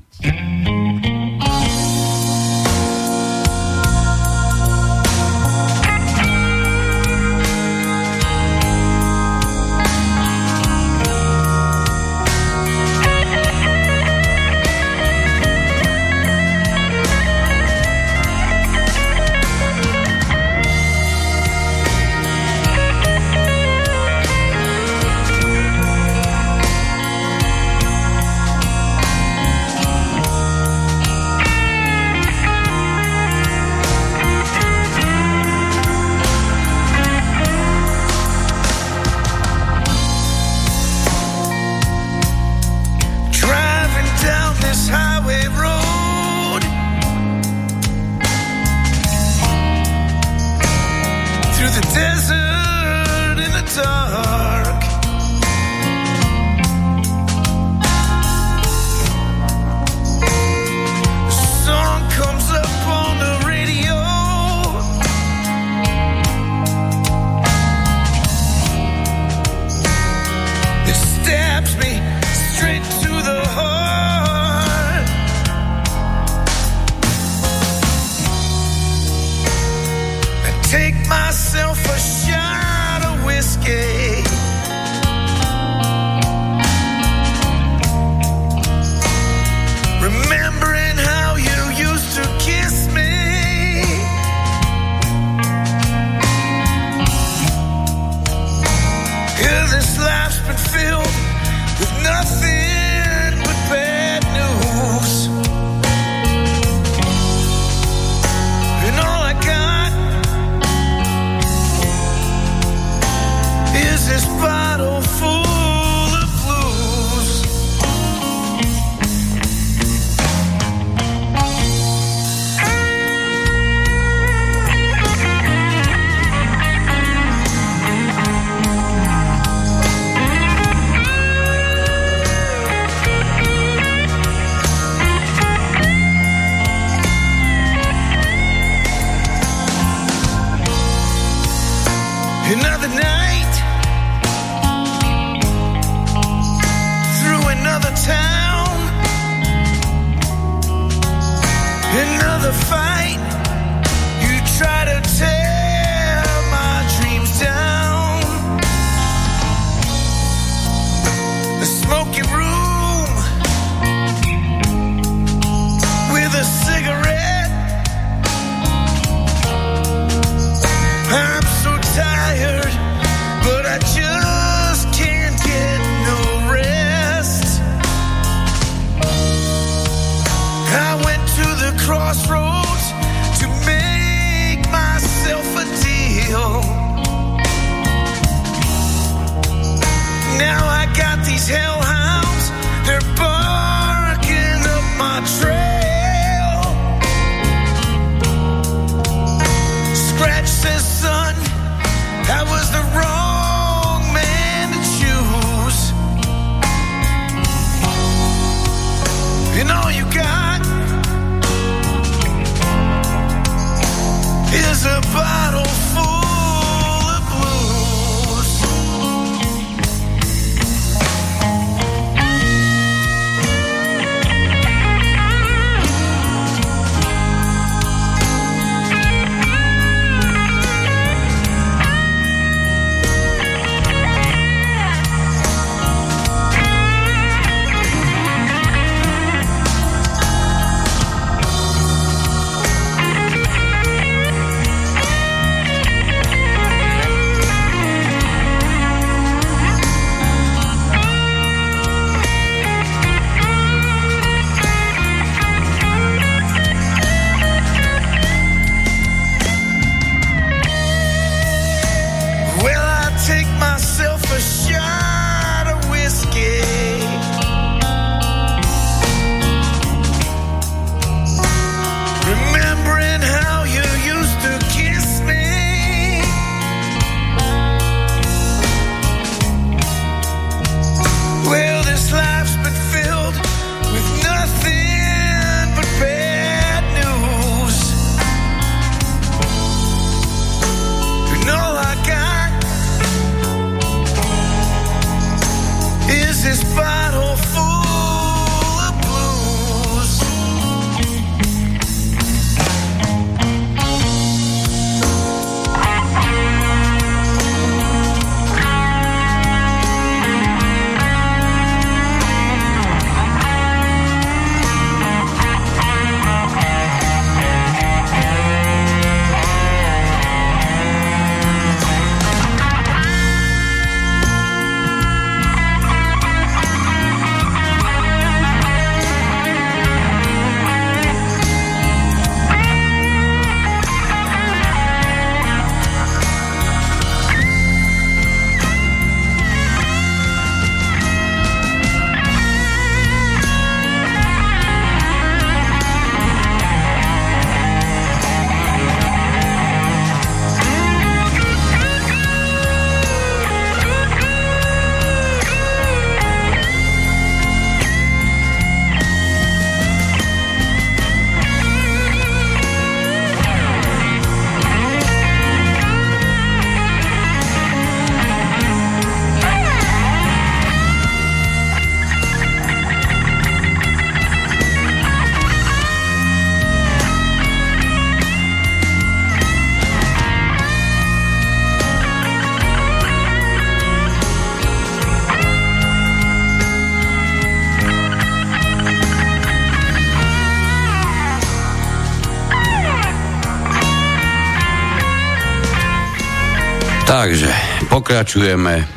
Pokračujeme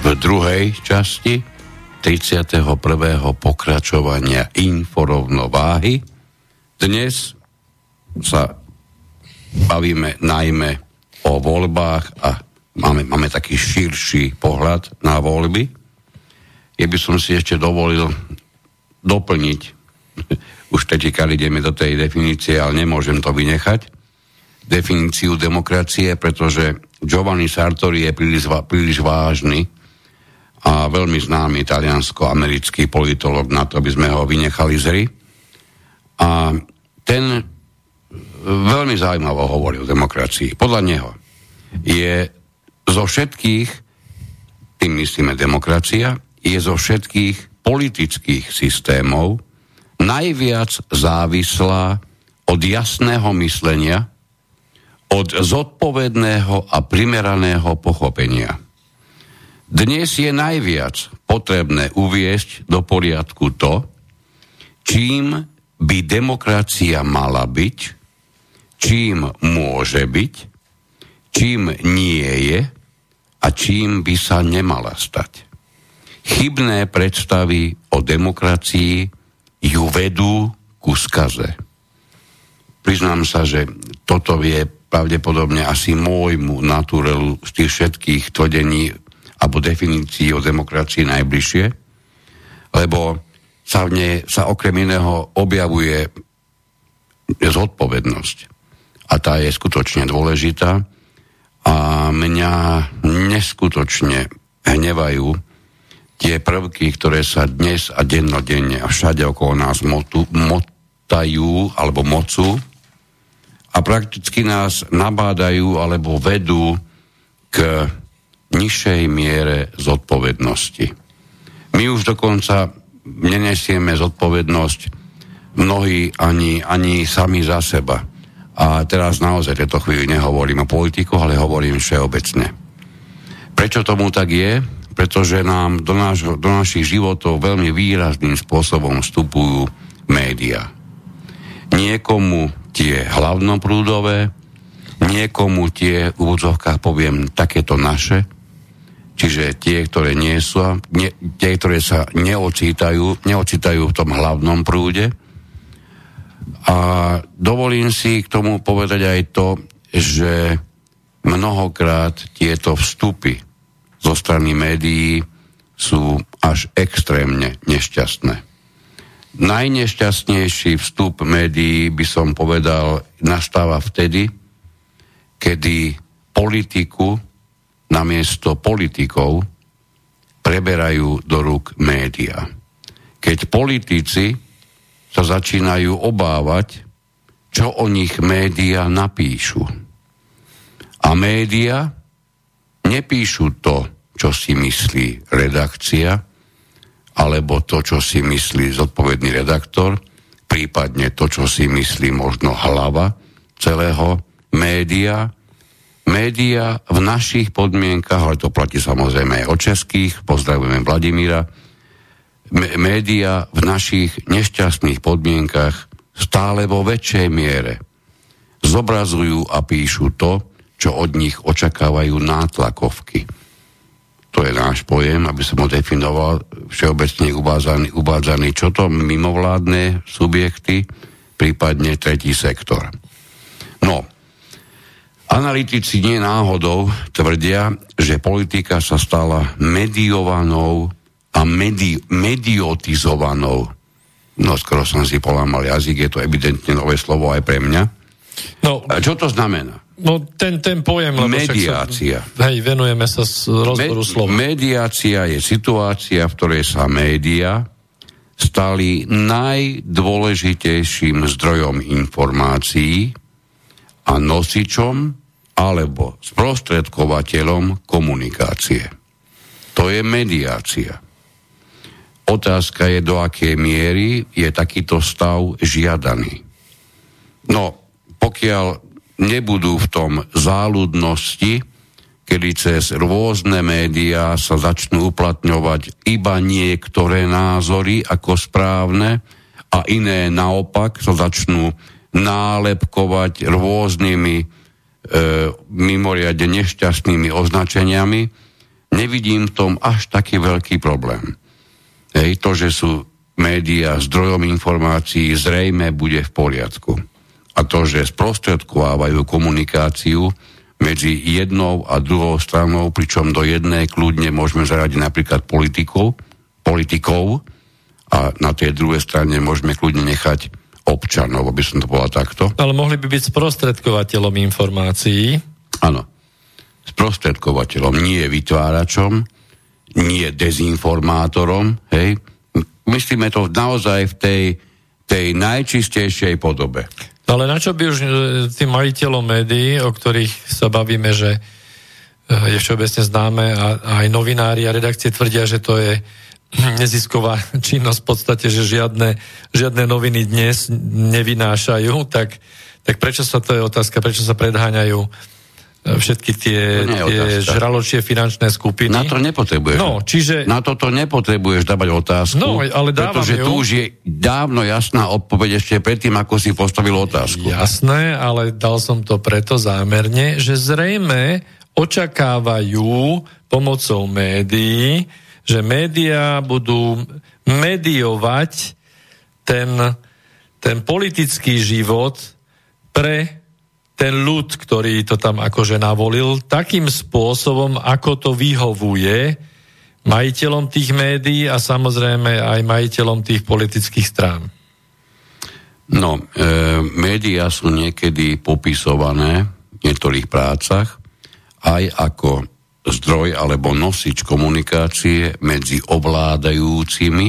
v druhej časti 31. pokračovania inforovnováhy. Dnes sa bavíme najmä o voľbách a máme, máme taký širší pohľad na voľby. Je by som si ešte dovolil doplniť, [LAUGHS] už teďka ideme do tej definície, ale nemôžem to vynechať, definíciu demokracie, pretože Giovanni Sartori je príliš, príliš vážny a veľmi známy italiansko-americký politolog, na to by sme ho vynechali z hry. A ten veľmi zaujímavo hovorí o demokracii. Podľa neho je zo všetkých, tým myslíme demokracia, je zo všetkých politických systémov najviac závislá od jasného myslenia, od zodpovedného a primeraného pochopenia. Dnes je najviac potrebné uviesť do poriadku to, čím by demokracia mala byť, čím môže byť, čím nie je a čím by sa nemala stať. Chybné predstavy o demokracii ju vedú ku skaze. Priznám sa, že toto je pravdepodobne asi môjmu naturelu z tých všetkých tvrdení alebo definícií o demokracii najbližšie, lebo sa v nej sa okrem iného objavuje zodpovednosť. A tá je skutočne dôležitá a mňa neskutočne hnevajú tie prvky, ktoré sa dnes a dennodenne a všade okolo nás motu, motajú alebo mocú a prakticky nás nabádajú alebo vedú k nižšej miere zodpovednosti. My už dokonca nenesieme zodpovednosť mnohí ani, ani sami za seba. A teraz naozaj v chvíli nehovorím o politikoch, ale hovorím všeobecne. Prečo tomu tak je? Pretože nám do, náš, do našich životov veľmi výrazným spôsobom vstupujú médiá. Niekomu tie hlavnoprúdové, niekomu tie v úvodzovkách poviem takéto naše, Čiže tie, ktoré nie sú, nie, tie, ktoré sa neocítajú, neocítajú v tom hlavnom prúde. A dovolím si k tomu povedať aj to, že mnohokrát tieto vstupy zo strany médií sú až extrémne nešťastné. Najnešťastnejší vstup médií by som povedal nastáva vtedy, kedy politiku namiesto politikov preberajú do rúk média. Keď politici sa začínajú obávať, čo o nich média napíšu. A média nepíšu to, čo si myslí redakcia, alebo to, čo si myslí zodpovedný redaktor, prípadne to, čo si myslí možno hlava celého média, média v našich podmienkach, ale to platí samozrejme aj o českých, pozdravujeme Vladimíra, média v našich nešťastných podmienkach stále vo väčšej miere zobrazujú a píšu to, čo od nich očakávajú nátlakovky. To je náš pojem, aby som ho definoval všeobecne uvádzaný, uvádzaný čo to mimovládne subjekty, prípadne tretí sektor. No, Analytici nie náhodou tvrdia, že politika sa stala mediovanou a medi- mediotizovanou. No skoro som si polámal jazyk, je to evidentne nové slovo aj pre mňa. No, Čo to znamená? No ten, ten pojem... Mediácia. Sa, hej, venujeme sa z rozboru Med, slova. Mediácia je situácia, v ktorej sa média stali najdôležitejším zdrojom informácií a nosičom alebo sprostredkovateľom komunikácie. To je mediácia. Otázka je, do akej miery je takýto stav žiadaný. No, pokiaľ nebudú v tom záľudnosti, kedy cez rôzne médiá sa začnú uplatňovať iba niektoré názory ako správne a iné naopak sa začnú nálepkovať rôznymi e, mimoriadne nešťastnými označeniami, nevidím v tom až taký veľký problém. Hej, to, že sú médiá zdrojom informácií, zrejme bude v poriadku. A to, že sprostredkovávajú komunikáciu medzi jednou a druhou stranou, pričom do jednej kľudne môžeme zaradiť napríklad politikov, politikov a na tej druhej strane môžeme kľudne nechať občanov, aby som to povedal takto. Ale mohli by byť sprostredkovateľom informácií. Áno. Sprostredkovateľom, nie vytváračom, nie dezinformátorom, hej. Myslíme to naozaj v tej, tej najčistejšej podobe. Ale na čo by už e, tým majiteľom médií, o ktorých sa bavíme, že e, je všeobecne známe a, a aj novinári a redakcie tvrdia, že to je [CLEARS THROAT] nezisková [LAUGHS] činnosť v podstate, že žiadne, žiadne noviny dnes nevynášajú, tak, tak prečo sa to je otázka, prečo sa predháňajú všetky tie, tie žraločie finančné skupiny. Na to nepotrebuješ. No, čiže... Na toto nepotrebuješ dávať otázku. No, ale dávam pretože ju. tu už je dávno jasná odpoveď ešte predtým, ako si postavil otázku. Jasné, ale dal som to preto zámerne, že zrejme očakávajú pomocou médií, že médiá budú mediovať ten, ten politický život pre ten ľud, ktorý to tam akože navolil, takým spôsobom, ako to vyhovuje majiteľom tých médií a samozrejme aj majiteľom tých politických strán. No, e, médiá sú niekedy popisované v niektorých prácach aj ako zdroj alebo nosič komunikácie medzi ovládajúcimi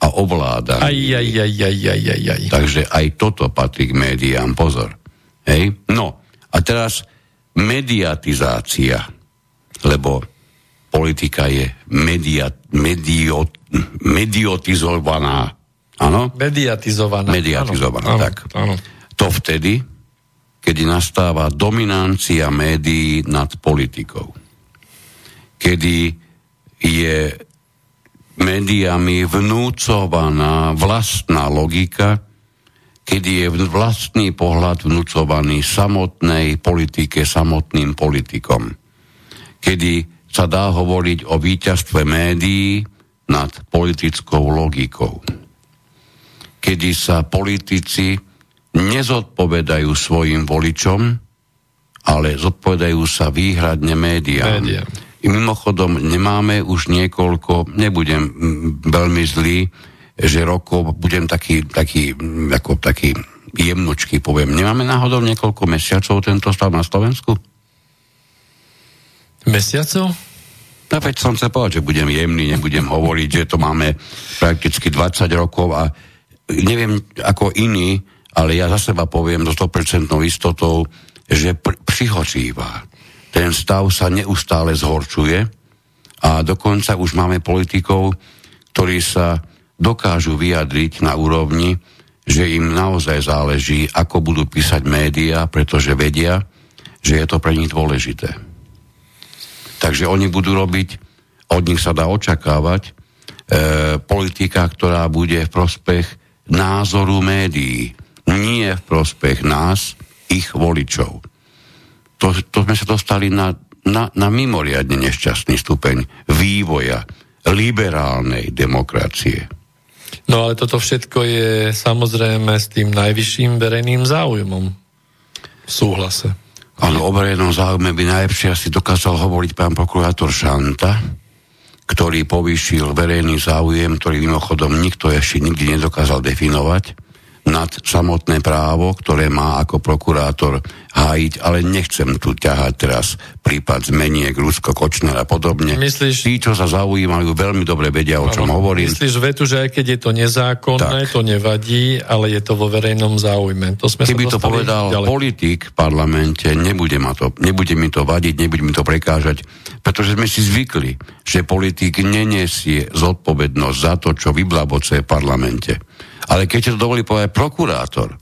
a ovládanými. Aj, aj, aj, aj, aj, aj, aj. Takže aj toto patrí k médiám. Pozor. Hej? No, a teraz mediatizácia, lebo politika je media, medio, mediotizovaná. Áno? Mediatizovaná. Mediatizovaná, áno, tak. Áno. To vtedy, kedy nastáva dominancia médií nad politikou. Kedy je médiami vnúcovaná vlastná logika, kedy je vlastný pohľad vnúcovaný samotnej politike, samotným politikom. Kedy sa dá hovoriť o víťazstve médií nad politickou logikou. Kedy sa politici nezodpovedajú svojim voličom, ale zodpovedajú sa výhradne médiám. Média. I mimochodom nemáme už niekoľko, nebudem veľmi zlý, že rokov budem taký, taký, ako taký jemnočky poviem. Nemáme náhodou niekoľko mesiacov tento stav na Slovensku? Mesiacov? No veď som sa povedať, že budem jemný, nebudem hovoriť, že to máme prakticky 20 rokov a neviem ako iní, ale ja za seba poviem do 100% istotou, že pr- psychocíva. Ten stav sa neustále zhorčuje a dokonca už máme politikov, ktorí sa dokážu vyjadriť na úrovni, že im naozaj záleží, ako budú písať médiá, pretože vedia, že je to pre nich dôležité. Takže oni budú robiť, od nich sa dá očakávať, e, politika, ktorá bude v prospech názoru médií, nie v prospech nás, ich voličov. To, to sme sa dostali na, na, na mimoriadne nešťastný stupeň vývoja liberálnej demokracie. No ale toto všetko je samozrejme s tým najvyšším verejným záujmom v súhlase. Áno, o verejnom záujme by najlepšie asi dokázal hovoriť pán prokurátor Šanta, ktorý povýšil verejný záujem, ktorý mimochodom nikto ešte nikdy nedokázal definovať nad samotné právo, ktoré má ako prokurátor hájiť, ale nechcem tu ťahať teraz prípad zmeniek, Rusko, Kočner a podobne. Myslíš, Tí, čo sa zaujímajú, veľmi dobre vedia, o čom hovorím. Myslíš vetu, že aj keď je to nezákonné, tak. to nevadí, ale je to vo verejnom záujme. To sme Keby to povedal ďalej. politik v parlamente, nebude, ma to, nebude mi to vadiť, nebude mi to prekážať, pretože sme si zvykli, že politik nenesie zodpovednosť za to, čo vyblaboce v parlamente. Ale keď to dovolí povedať prokurátor,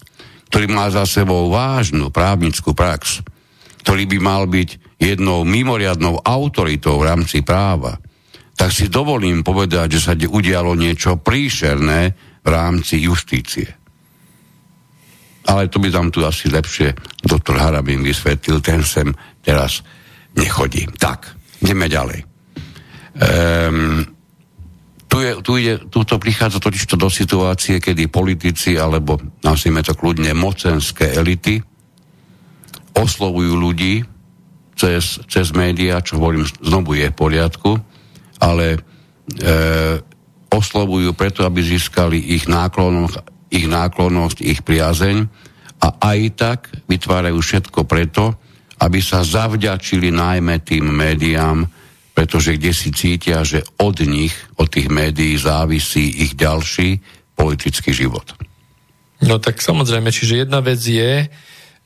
ktorý má za sebou vážnu právnickú prax, ktorý by mal byť jednou mimoriadnou autoritou v rámci práva, tak si dovolím povedať, že sa udialo niečo príšerné v rámci justície. Ale to by tam tu asi lepšie doktor Harabin vysvetlil, ten sem teraz nechodí. Tak, ideme ďalej. Um, tu, je, tu, ide, tu to prichádza totiž to do situácie, kedy politici, alebo nazvime to kľudne mocenské elity, oslovujú ľudí cez, cez médiá, čo hovorím, znovu je v poriadku, ale e, oslovujú preto, aby získali ich náklonnosť, ich náklonnosť, ich priazeň a aj tak vytvárajú všetko preto, aby sa zavďačili najmä tým médiám, pretože kde si cítia, že od nich, od tých médií závisí ich ďalší politický život. No tak samozrejme, čiže jedna vec je,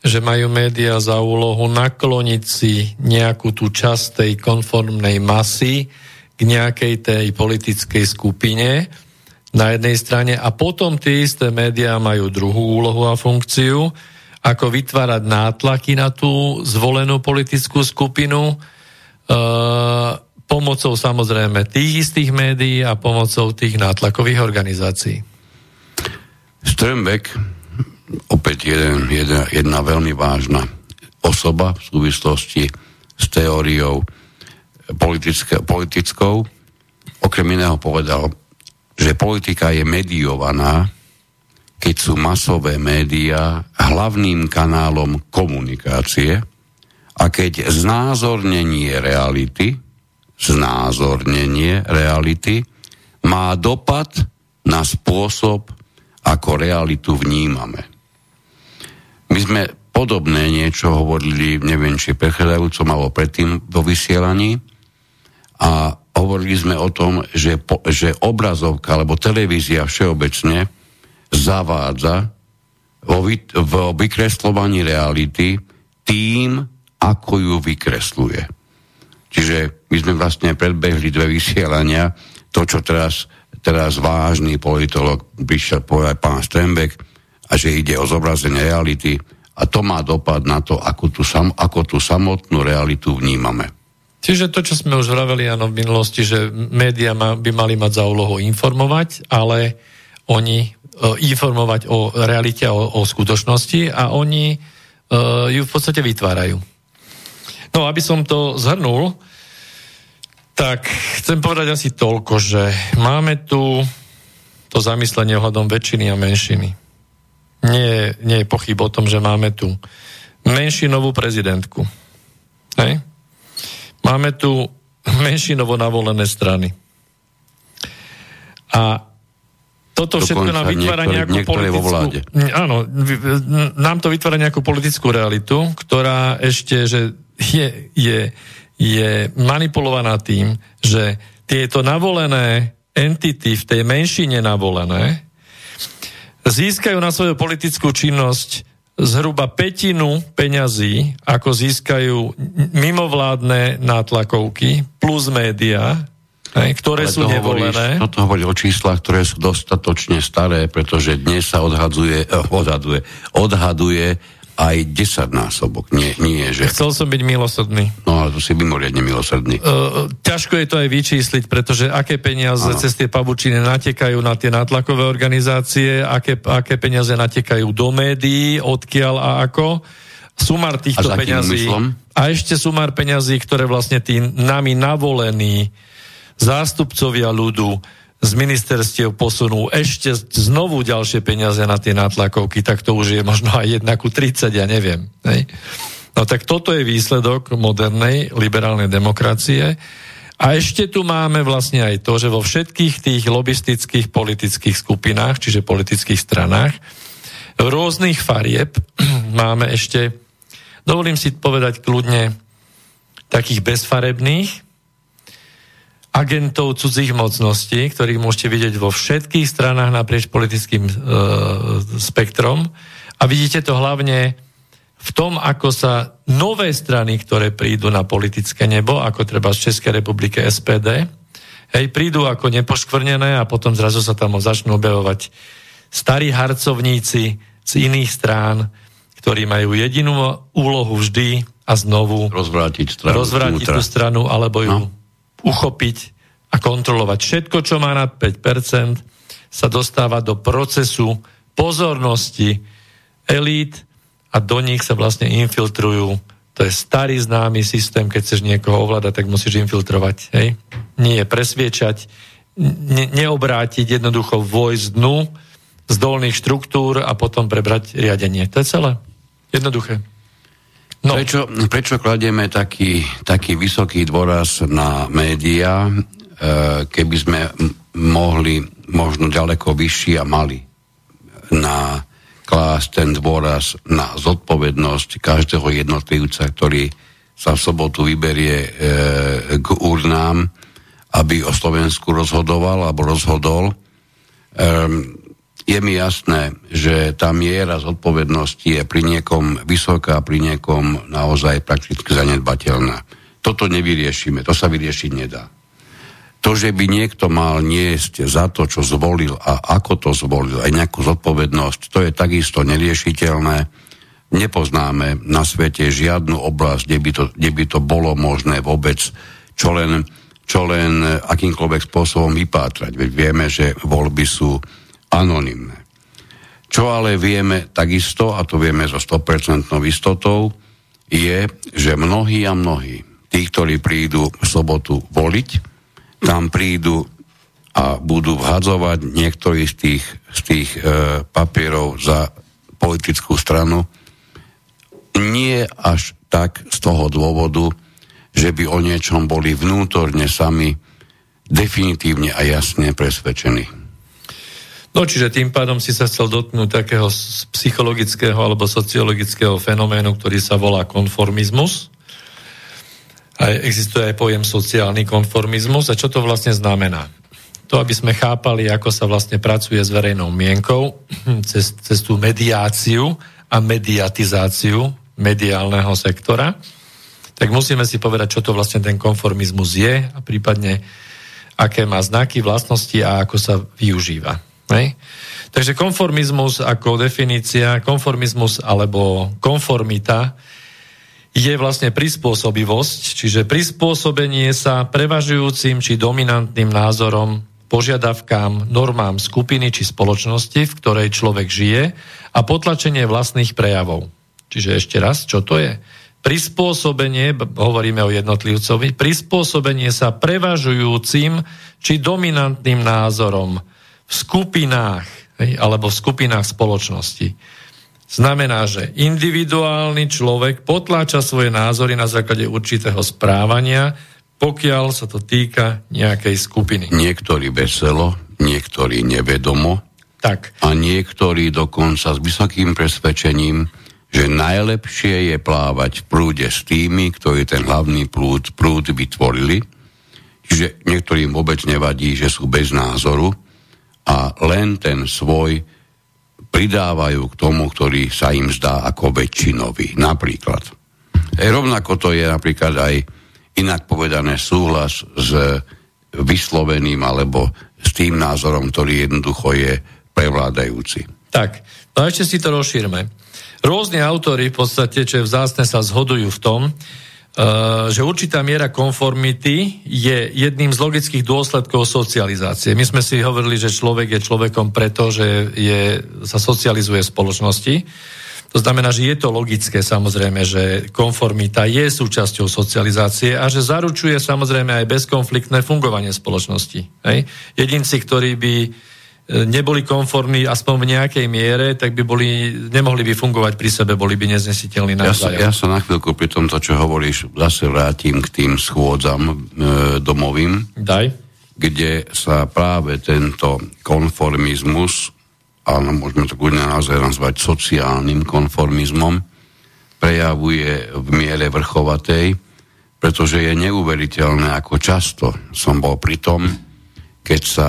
že majú médiá za úlohu nakloniť si nejakú tú časť tej konformnej masy k nejakej tej politickej skupine na jednej strane a potom tie isté médiá majú druhú úlohu a funkciu, ako vytvárať nátlaky na tú zvolenú politickú skupinu, pomocou samozrejme tých istých médií a pomocou tých nátlakových organizácií. Strömbek, opäť jeden, jedna, jedna veľmi vážna osoba v súvislosti s teóriou politické, politickou, okrem iného povedal, že politika je mediovaná, keď sú masové médiá hlavným kanálom komunikácie a keď znázornenie reality, znázornenie reality má dopad na spôsob, ako realitu vnímame. My sme podobné niečo hovorili, neviem, či prechádzajúcom alebo predtým vo vysielaní a hovorili sme o tom, že, po, že obrazovka alebo televízia všeobecne zavádza vo, vy, vo vykreslovaní reality tým, ako ju vykresluje. Čiže my sme vlastne predbehli dve vysielania, to, čo teraz, teraz vážny politolog prišiel povedať pán Strenbeck, a že ide o zobrazenie reality, a to má dopad na to, ako tú, sam, ako tú samotnú realitu vnímame. Čiže to, čo sme už vraveli áno, v minulosti, že médiá by mali mať za úlohu informovať, ale oni uh, informovať o realite, o, o skutočnosti a oni uh, ju v podstate vytvárajú. No, aby som to zhrnul, tak chcem povedať asi toľko, že máme tu to zamyslenie ohľadom väčšiny a menšiny. Nie, nie je pochyb o tom, že máme tu menšinovú prezidentku. Hej? Máme tu menšinovo navolené strany. A toto Dokonca všetko nám vytvára niektoré, nejakú niektoré politickú... Áno, nám to vytvára nejakú politickú realitu, ktorá ešte, že je, je, je manipulovaná tým, že tieto navolené entity v tej menšine navolené získajú na svoju politickú činnosť zhruba petinu peňazí, ako získajú mimovládne nátlakovky plus médiá, ktoré Ale sú nevolené. Hovoríš, toto hovorí o číslach, ktoré sú dostatočne staré, pretože dnes sa odhadzuje, [LAUGHS] odhaduje, odhaduje aj 10 násobok. Nie, nie, že... Chcel som byť milosrdný. No ale to si mimoriadne milosrdný. Uh, ťažko je to aj vyčísliť, pretože aké peniaze ano. cez tie pavučiny natekajú na tie nátlakové organizácie, aké, aké peniaze natekajú do médií, odkiaľ a ako. Sumár týchto a peňazí. Myslom? A ešte sumár peňazí, ktoré vlastne tí nami navolení zástupcovia ľudu z ministerstiev posunú ešte znovu ďalšie peniaze na tie nátlakovky, tak to už je možno aj 1 ku 30, ja neviem. Hej? No tak toto je výsledok modernej liberálnej demokracie. A ešte tu máme vlastne aj to, že vo všetkých tých lobistických politických skupinách, čiže politických stranách, rôznych farieb [CLEARS THROAT] máme ešte, dovolím si povedať kľudne, takých bezfarebných, agentov cudzích mocností, ktorých môžete vidieť vo všetkých stranách naprieč politickým e, spektrom. A vidíte to hlavne v tom, ako sa nové strany, ktoré prídu na politické nebo, ako treba z Českej republiky SPD, hej, prídu ako nepoškvrnené a potom zrazu sa tam začnú objavovať starí harcovníci z iných strán, ktorí majú jedinú úlohu vždy a znovu rozvrátiť stranu, rozvrátiť tú stranu alebo ju no uchopiť a kontrolovať. Všetko, čo má nad 5%, sa dostáva do procesu pozornosti elít a do nich sa vlastne infiltrujú. To je starý známy systém, keď chceš niekoho ovládať, tak musíš infiltrovať. Hej? Nie presviečať, ne, neobrátiť, jednoducho vojsť dnu z dolných štruktúr a potom prebrať riadenie. To je celé. Jednoduché. No. Prečo, prečo kladieme taký, taký vysoký dôraz na médiá, e, keby sme mohli možno ďaleko vyšší a mali na klásť ten dôraz na zodpovednosť každého jednotlivca, ktorý sa v sobotu vyberie e, k urnám, aby o Slovensku rozhodoval alebo rozhodol. E, je mi jasné, že tá miera zodpovednosti je pri niekom vysoká, pri niekom naozaj prakticky zanedbateľná. Toto nevyriešime, to sa vyriešiť nedá. To, že by niekto mal niesť za to, čo zvolil a ako to zvolil, aj nejakú zodpovednosť, to je takisto neriešiteľné. Nepoznáme na svete žiadnu oblasť, kde by to, kde by to bolo možné vôbec čo len, čo len akýmkoľvek spôsobom vypátrať. Veď vieme, že voľby sú anonimné. Čo ale vieme takisto, a to vieme so 100% istotou, je, že mnohí a mnohí, tí, ktorí prídu v sobotu voliť, tam prídu a budú vhadzovať niektorý z tých, z tých e, papierov za politickú stranu, nie až tak z toho dôvodu, že by o niečom boli vnútorne sami definitívne a jasne presvedčení. No čiže tým pádom si sa chcel dotknúť takého psychologického alebo sociologického fenoménu, ktorý sa volá konformizmus. A existuje aj pojem sociálny konformizmus. A čo to vlastne znamená? To, aby sme chápali, ako sa vlastne pracuje s verejnou mienkou [CLEARS THROAT] cez, cez tú mediáciu a mediatizáciu mediálneho sektora, tak musíme si povedať, čo to vlastne ten konformizmus je a prípadne aké má znaky, vlastnosti a ako sa využíva. Hej? Takže konformizmus ako definícia, konformizmus alebo konformita je vlastne prispôsobivosť, čiže prispôsobenie sa prevažujúcim či dominantným názorom, požiadavkám, normám skupiny či spoločnosti, v ktorej človek žije a potlačenie vlastných prejavov. Čiže ešte raz, čo to je? Prispôsobenie, hovoríme o jednotlivcovi, prispôsobenie sa prevažujúcim či dominantným názorom, skupinách alebo v skupinách spoločnosti. Znamená, že individuálny človek potláča svoje názory na základe určitého správania, pokiaľ sa to týka nejakej skupiny. Niektorí veselo, niektorí nevedomo tak. a niektorí dokonca s vysokým presvedčením, že najlepšie je plávať v prúde s tými, ktorí ten hlavný prúd, prúd vytvorili. Čiže niektorým vôbec nevadí, že sú bez názoru, a len ten svoj pridávajú k tomu, ktorý sa im zdá ako väčšinový. Napríklad. E, rovnako to je napríklad aj inak povedané súhlas s vysloveným alebo s tým názorom, ktorý jednoducho je prevládajúci. Tak, no a ešte si to rozšírme. Rôzni autory v podstate, čo je vzácne, sa zhodujú v tom, že určitá miera konformity je jedným z logických dôsledkov socializácie. My sme si hovorili, že človek je človekom preto, že je, sa socializuje v spoločnosti. To znamená, že je to logické samozrejme, že konformita je súčasťou socializácie a že zaručuje samozrejme aj bezkonfliktné fungovanie spoločnosti. Hej? Jedinci, ktorí by neboli konformní aspoň v nejakej miere, tak by boli, nemohli by fungovať pri sebe, boli by neznesiteľní ja sa, ja sa na chvíľku pri tomto, čo hovoríš, zase vrátim k tým schôdzam e, domovým. Daj. Kde sa práve tento konformizmus, ale môžeme to kľudne naozaj nazvať sociálnym konformizmom, prejavuje v miere vrchovatej, pretože je neuveriteľné, ako často som bol pri tom, keď sa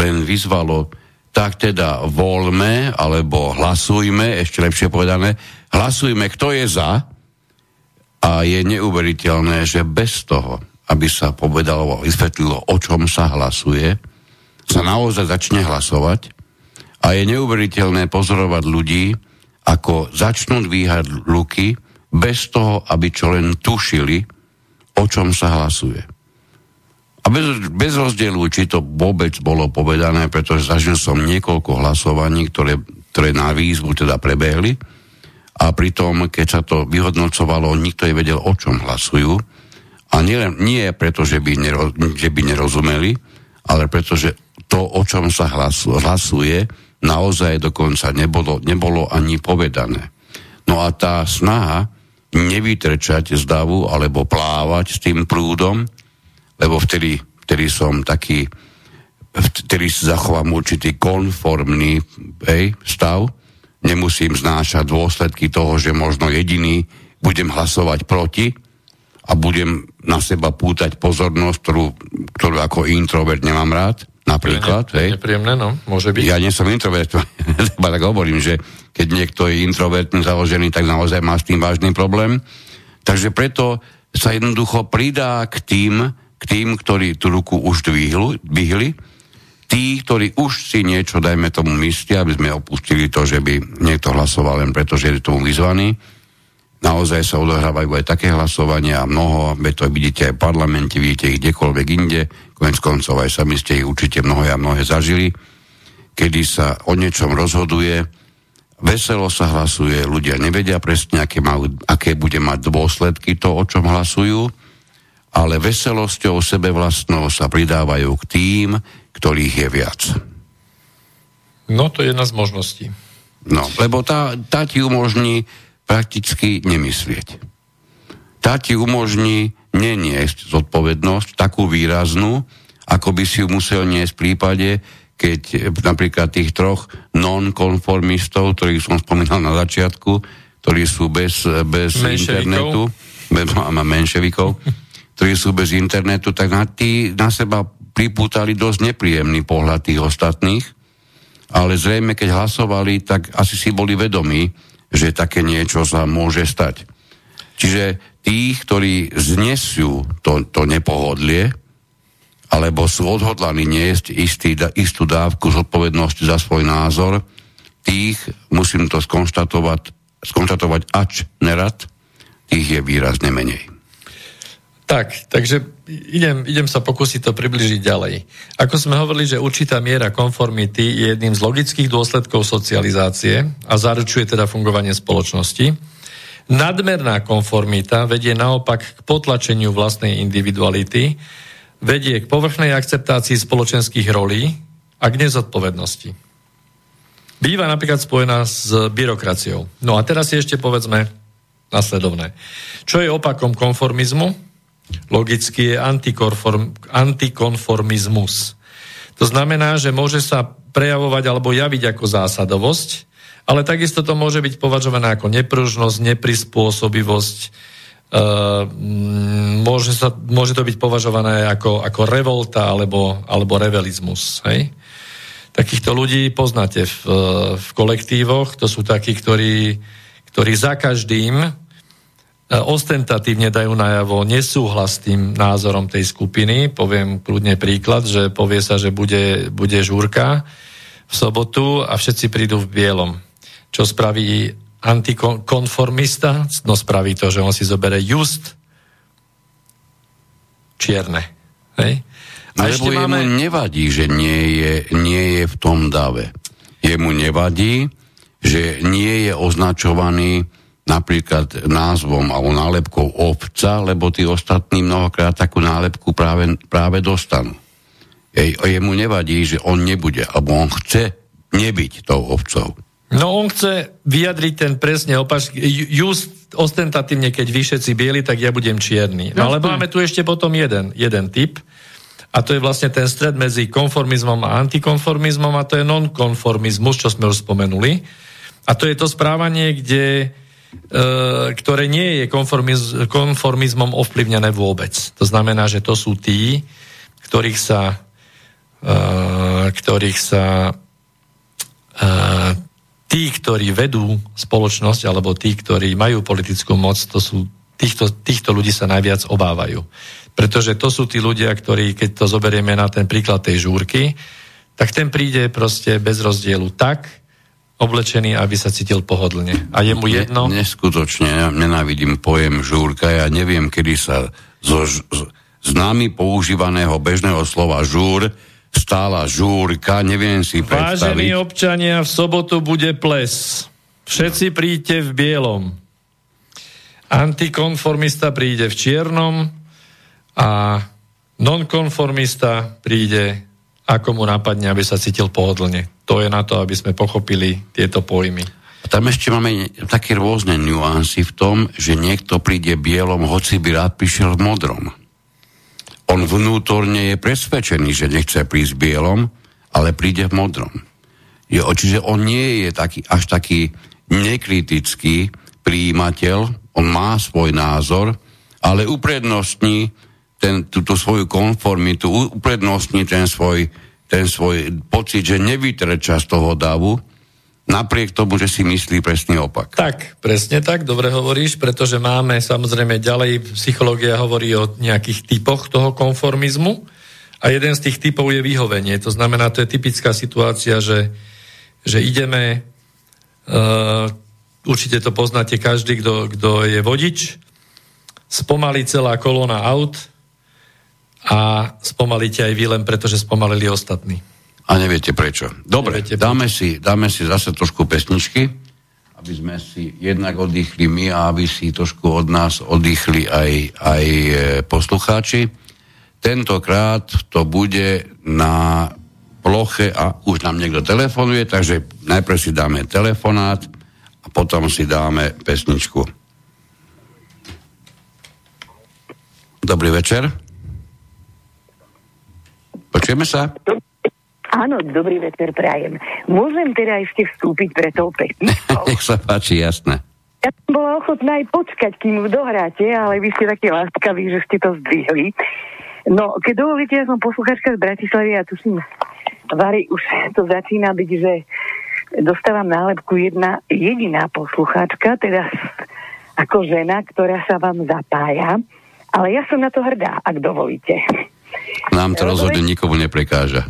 len vyzvalo, tak teda voľme, alebo hlasujme, ešte lepšie povedané, hlasujme, kto je za, a je neuveriteľné, že bez toho, aby sa povedalo, vysvetlilo, o čom sa hlasuje, sa naozaj začne hlasovať a je neuveriteľné pozorovať ľudí, ako začnú dvíhať luky bez toho, aby čo len tušili, o čom sa hlasuje. Bez, bez rozdielu, či to vôbec bolo povedané, pretože zažil som niekoľko hlasovaní, ktoré, ktoré na výzvu teda prebehli a pritom, keď sa to vyhodnocovalo, nikto nevedel, o čom hlasujú. A nie, nie preto, že by, nero, že by nerozumeli, ale preto, že to, o čom sa hlasu, hlasuje, naozaj dokonca nebolo, nebolo ani povedané. No a tá snaha nevytrčať z davu alebo plávať s tým prúdom, lebo vtedy, vtedy som taký, vtedy zachovám určitý konformný hej, stav, nemusím znášať dôsledky toho, že možno jediný budem hlasovať proti a budem na seba pútať pozornosť, ktorú, ktorú ako introvert nemám rád, napríklad. Ne, hej. Nepríjemné, no, môže byť. Ja nie som introvert, [LAUGHS] iba tak hovorím, že keď niekto je introvertný založený, tak naozaj má s tým vážny problém. Takže preto sa jednoducho pridá k tým k tým, ktorí tú ruku už dvihli, tí, ktorí už si niečo, dajme tomu, myslia, aby sme opustili to, že by niekto hlasoval len preto, že je tomu vyzvaný. Naozaj sa odohrávajú aj také hlasovania a mnoho, veď to vidíte aj v parlamente, vidíte ich kdekoľvek inde, konec koncov aj sami ste ich určite mnohé a mnohé zažili, kedy sa o niečom rozhoduje, veselo sa hlasuje, ľudia nevedia presne, aké, majú, aké bude mať dôsledky to, o čom hlasujú, ale veselosťou sebevlastnou sa pridávajú k tým, ktorých je viac. No, to je jedna z možností. No, lebo tá, tá ti umožní prakticky nemyslieť. Tá ti umožní neniesť zodpovednosť takú výraznú, ako by si ju musel niesť v prípade, keď napríklad tých troch non-konformistov, ktorých som spomínal na začiatku, ktorí sú bez, bez internetu, bez, menševikov, [LAUGHS] ktorí sú bez internetu, tak na, tí na seba pripútali dosť nepríjemný pohľad tých ostatných, ale zrejme, keď hlasovali, tak asi si boli vedomí, že také niečo sa môže stať. Čiže tých, ktorí znesú to, to nepohodlie, alebo sú odhodlaní niesť istý, istú dávku zodpovednosti za svoj názor, tých, musím to skonštatovať, skonštatovať ač nerad, tých je výrazne menej. Tak, takže idem, idem sa pokúsiť to približiť ďalej. Ako sme hovorili, že určitá miera konformity je jedným z logických dôsledkov socializácie a zaručuje teda fungovanie spoločnosti. Nadmerná konformita vedie naopak k potlačeniu vlastnej individuality, vedie k povrchnej akceptácii spoločenských rolí a k nezodpovednosti. Býva napríklad spojená s byrokraciou. No a teraz si ešte povedzme nasledovné. Čo je opakom konformizmu? Logicky je antikonformizmus. To znamená, že môže sa prejavovať alebo javiť ako zásadovosť, ale takisto to môže byť považované ako nepružnosť, neprispôsobivosť, Uh, môže, sa, môže to byť považované ako, ako revolta alebo, alebo revelizmus. Hej? Takýchto ľudí poznáte v, v kolektívoch, to sú takí, ktorí, ktorí za každým ostentatívne dajú najavo nesúhlas s tým názorom tej skupiny. Poviem kľudne príklad, že povie sa, že bude, bude žúrka v sobotu a všetci prídu v bielom. Čo spraví antikonformista? No spraví to, že on si zobere just čierne. Hej? A Lebo jemu máme... nevadí, že nie je, nie je v tom dave. Jemu nevadí, že nie je označovaný napríklad názvom alebo nálepkou ovca, lebo tí ostatní mnohokrát takú nálepku práve, práve dostanú. Jej, jemu nevadí, že on nebude, alebo on chce nebyť tou ovcou. No on chce vyjadriť ten presne opač. Just ostentatívne, keď vy všetci bieli, tak ja budem čierny. No ale máme tu ešte potom jeden, jeden typ, a to je vlastne ten stred medzi konformizmom a antikonformizmom a to je nonkonformizmus, čo sme už spomenuli. A to je to správanie, kde ktoré nie je konformiz, konformizmom ovplyvnené vôbec. To znamená, že to sú tí, ktorých sa, uh, ktorých sa uh, tí, ktorí vedú spoločnosť, alebo tí, ktorí majú politickú moc, to sú, týchto, týchto ľudí sa najviac obávajú. Pretože to sú tí ľudia, ktorí, keď to zoberieme na ten príklad tej žúrky, tak ten príde proste bez rozdielu tak, oblečený, aby sa cítil pohodlne. A je mu jedno? Ne, neskutočne, ja nenávidím pojem žúrka, ja neviem, kedy sa zo z, z nami používaného bežného slova žúr stála žúrka, neviem si predstaviť. Vážení občania, v sobotu bude ples. Všetci príďte v bielom. Antikonformista príde v čiernom a nonkonformista príde ako mu napadne, aby sa cítil pohodlne. To je na to, aby sme pochopili tieto pojmy. Tam ešte máme také rôzne nuancy v tom, že niekto príde bielom, hoci by rád prišiel v modrom. On vnútorne je presvedčený, že nechce prísť bielom, ale príde v modrom. Jo, čiže on nie je taký, až taký nekritický príjimateľ, on má svoj názor, ale uprednostní ten, túto svoju konformitu, uprednostní ten svoj, ten svoj pocit, že nevytreča z toho davu, napriek tomu, že si myslí presný opak. Tak, presne tak, dobre hovoríš, pretože máme samozrejme ďalej, psychológia hovorí o nejakých typoch toho konformizmu a jeden z tých typov je vyhovenie. To znamená, to je typická situácia, že, že ideme, uh, určite to poznáte každý, kto je vodič, spomalí celá kolóna aut a spomalíte aj vy len preto, že spomalili ostatní. A neviete prečo. Dobre, neviete dáme, prečo. Si, dáme si zase trošku pesničky, aby sme si jednak oddychli my a aby si trošku od nás oddychli aj, aj e, poslucháči. Tentokrát to bude na ploche a už nám niekto telefonuje, takže najprv si dáme telefonát a potom si dáme pesničku. Dobrý večer. Počujeme sa? Áno, dobrý večer prajem. Môžem teda ešte vstúpiť pre tou [LAUGHS] pesničkou? Nech sa páči, jasné. Ja som bola ochotná aj počkať, kým ju dohráte, ale vy ste takí láskaví, že ste to zdvihli. No, keď dovolíte, ja som posluchačka z Bratislavy a tuším, Vary, už to začína byť, že dostávam nálepku jedna jediná posluchačka, teda ako žena, ktorá sa vám zapája, ale ja som na to hrdá, ak dovolíte. Nám to rozhodne nikomu neprekáža.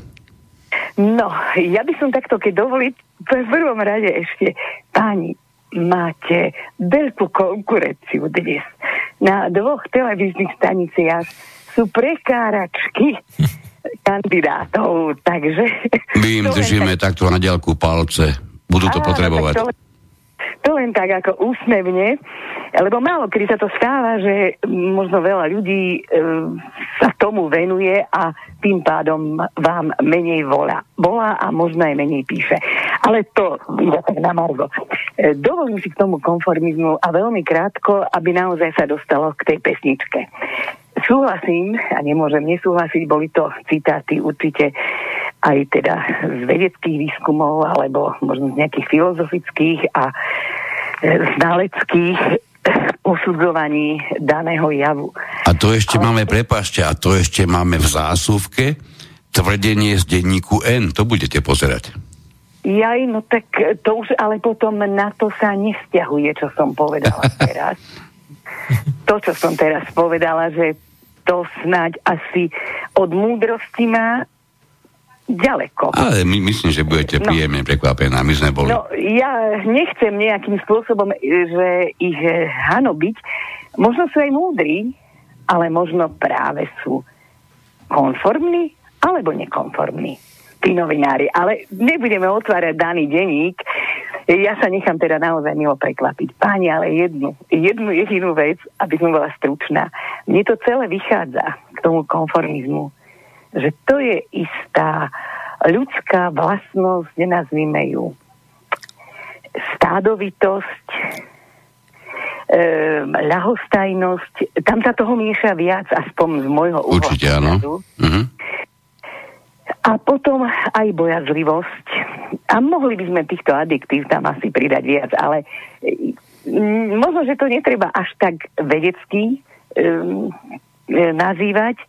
No, ja by som takto, keď dovoliť, v prvom rade ešte, páni, máte veľkú konkurenciu dnes. Na dvoch televíznych staniciach sú prekáračky [LAUGHS] kandidátov, takže... My im držíme tak... takto na diaľku palce. Budú to Á, potrebovať. To, to len tak ako úsmevne, lebo málo kedy sa to stáva, že možno veľa ľudí e, sa tomu venuje a tým pádom vám menej volá. Volá a možno aj menej píše. Ale to iba tak na Margo. E, dovolím si k tomu konformizmu a veľmi krátko, aby naozaj sa dostalo k tej pesničke. Súhlasím a nemôžem nesúhlasiť, boli to citáty určite aj teda z vedeckých výskumov alebo možno z nejakých filozofických a e, znaleckých posudzovaní daného javu. A to ešte ale... máme, prepašte, a to ešte máme v zásuvke tvrdenie z denníku N. To budete pozerať. Jaj, no tak to už ale potom na to sa nesťahuje, čo som povedala [LAUGHS] teraz. to, čo som teraz povedala, že to snáď asi od múdrosti má ďaleko. Ale my, myslím, že budete no, príjemne prekvapená. My sme boli. No, ja nechcem nejakým spôsobom, že ich hanobiť. Možno sú aj múdri, ale možno práve sú konformní alebo nekonformní tí novinári. Ale nebudeme otvárať daný denník. Ja sa nechám teda naozaj milo prekvapiť. Páni, ale jednu, jednu jedinú vec, aby som bola stručná. Mne to celé vychádza k tomu konformizmu že to je istá ľudská vlastnosť, nenazvime ju stádovitosť, e, ľahostajnosť, tam sa toho mieša viac, aspoň z môjho uhla. Určite áno. Uh-huh. A potom aj bojazlivosť. A mohli by sme týchto adiktív tam asi pridať viac, ale mm, možno, že to netreba až tak vedecky um, nazývať,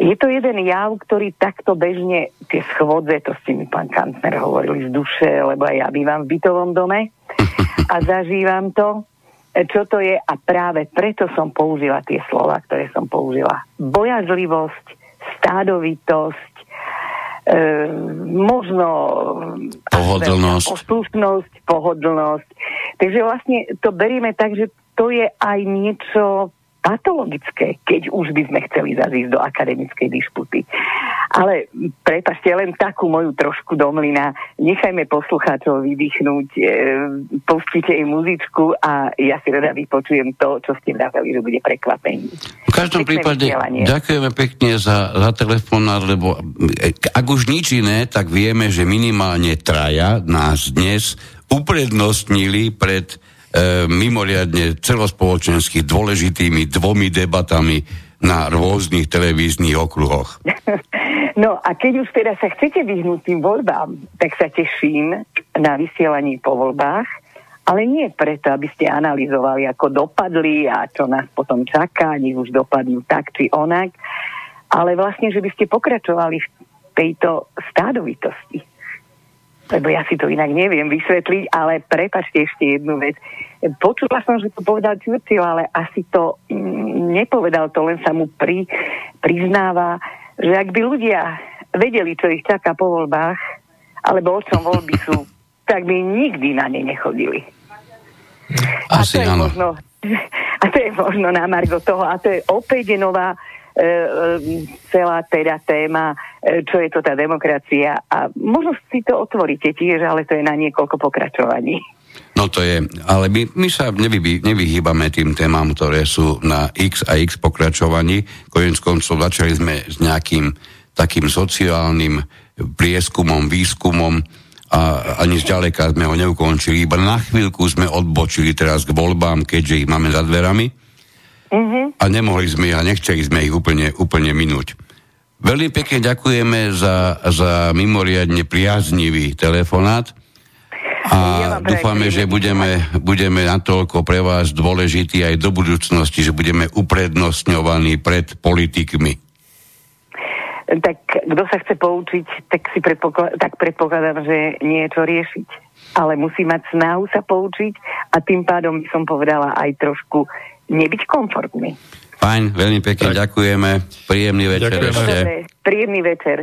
je to jeden jav, ktorý takto bežne, tie schôdze, to ste mi pán Kantner hovorili z duše, lebo aj ja bývam v bytovom dome a [LAUGHS] zažívam to, čo to je a práve preto som použila tie slova, ktoré som použila. Bojazlivosť, stádovitosť, e, možno pohodlnosť. poslušnosť, pohodlnosť. Takže vlastne to berieme tak, že to je aj niečo patologické, keď už by sme chceli zazísť do akademickej disputy. Ale prepašte len takú moju trošku domlina. Nechajme poslucháčov vydýchnuť, e, pustite im muzičku a ja si rada vypočujem to, čo ste vraveli, že bude prekvapení. V každom Pekné prípade vysielanie. ďakujeme pekne za, za telefonát, lebo e, ak už nič iné, tak vieme, že minimálne traja nás dnes uprednostnili pred mimoriadne celospoločensky dôležitými dvomi debatami na rôznych televíznych okruhoch. No a keď už teda sa chcete vyhnúť tým voľbám, tak sa teším na vysielaní po voľbách, ale nie preto, aby ste analyzovali, ako dopadli a čo nás potom čaká, nech už dopadnú tak či onak, ale vlastne, že by ste pokračovali v tejto stádovitosti lebo ja si to inak neviem vysvetliť, ale prepačte ešte jednu vec. Počula som, že to povedal Churchill, ale asi to mm, nepovedal, to len sa mu pri, priznáva, že ak by ľudia vedeli, čo ich čaká po voľbách, alebo o čom voľby sú, tak by nikdy na ne nechodili. Asi a to je Možno, [LAUGHS] a to je možno na margo toho. A to je opäť nová celá teda téma, e, čo je to tá demokracia. A možno si to otvoríte tiež, ale to je na niekoľko pokračovaní. No to je, ale my, my sa nevy, nevyhýbame tým témam, ktoré sú na X a X pokračovaní. Konec koncov začali sme s nejakým takým sociálnym prieskumom, výskumom a ani zďaleka sme ho neukončili. Iba na chvíľku sme odbočili teraz k voľbám, keďže ich máme za dverami. Uh-huh. A nemohli sme a nechceli sme ich úplne, úplne minúť. Veľmi pekne ďakujeme za, za mimoriadne priaznivý telefonát a ja dúfame, že budeme, budeme natoľko pre vás dôležití aj do budúcnosti, že budeme uprednostňovaní pred politikmi. Tak kto sa chce poučiť, tak, si predpokladám, tak predpokladám, že niečo riešiť. Ale musí mať snahu sa poučiť a tým pádom by som povedala aj trošku nebyť komfortný. Fajn, veľmi pekne tak. ďakujeme. Príjemný večer ďakujeme. ešte. Príjemný večer.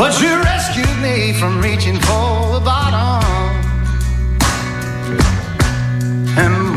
But you rescued me from reaching for the bottom. And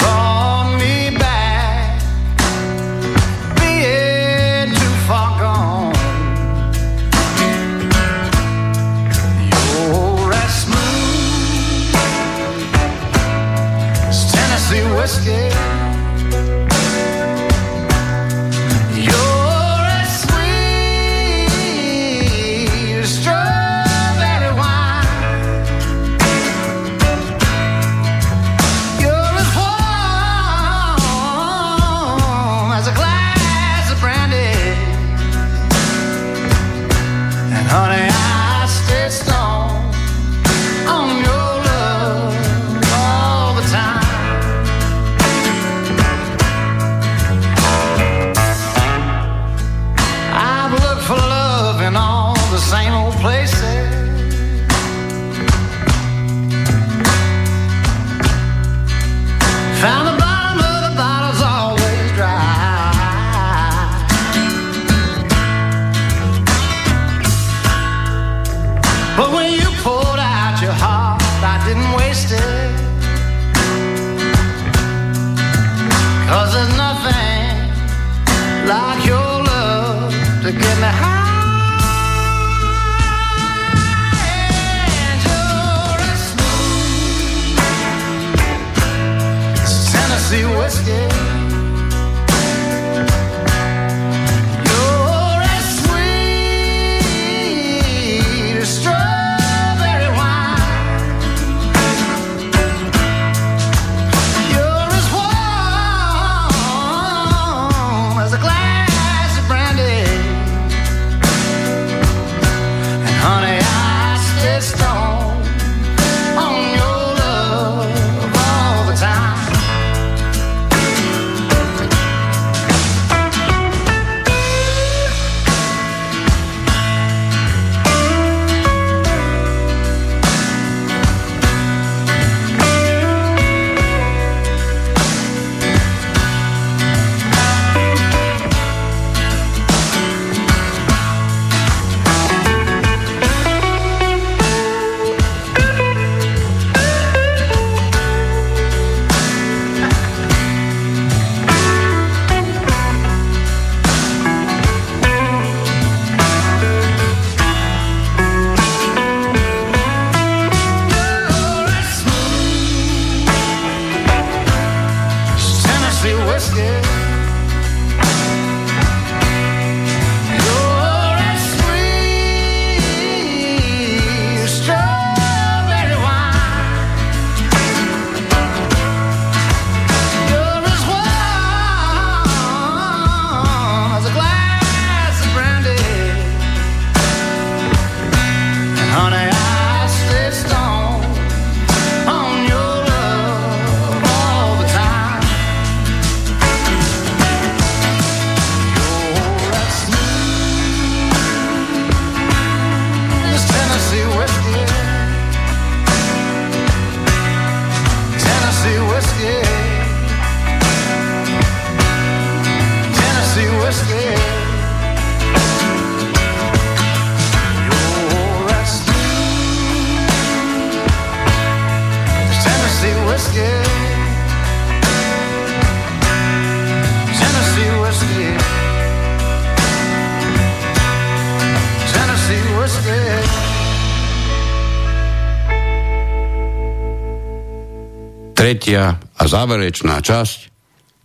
tretia a záverečná časť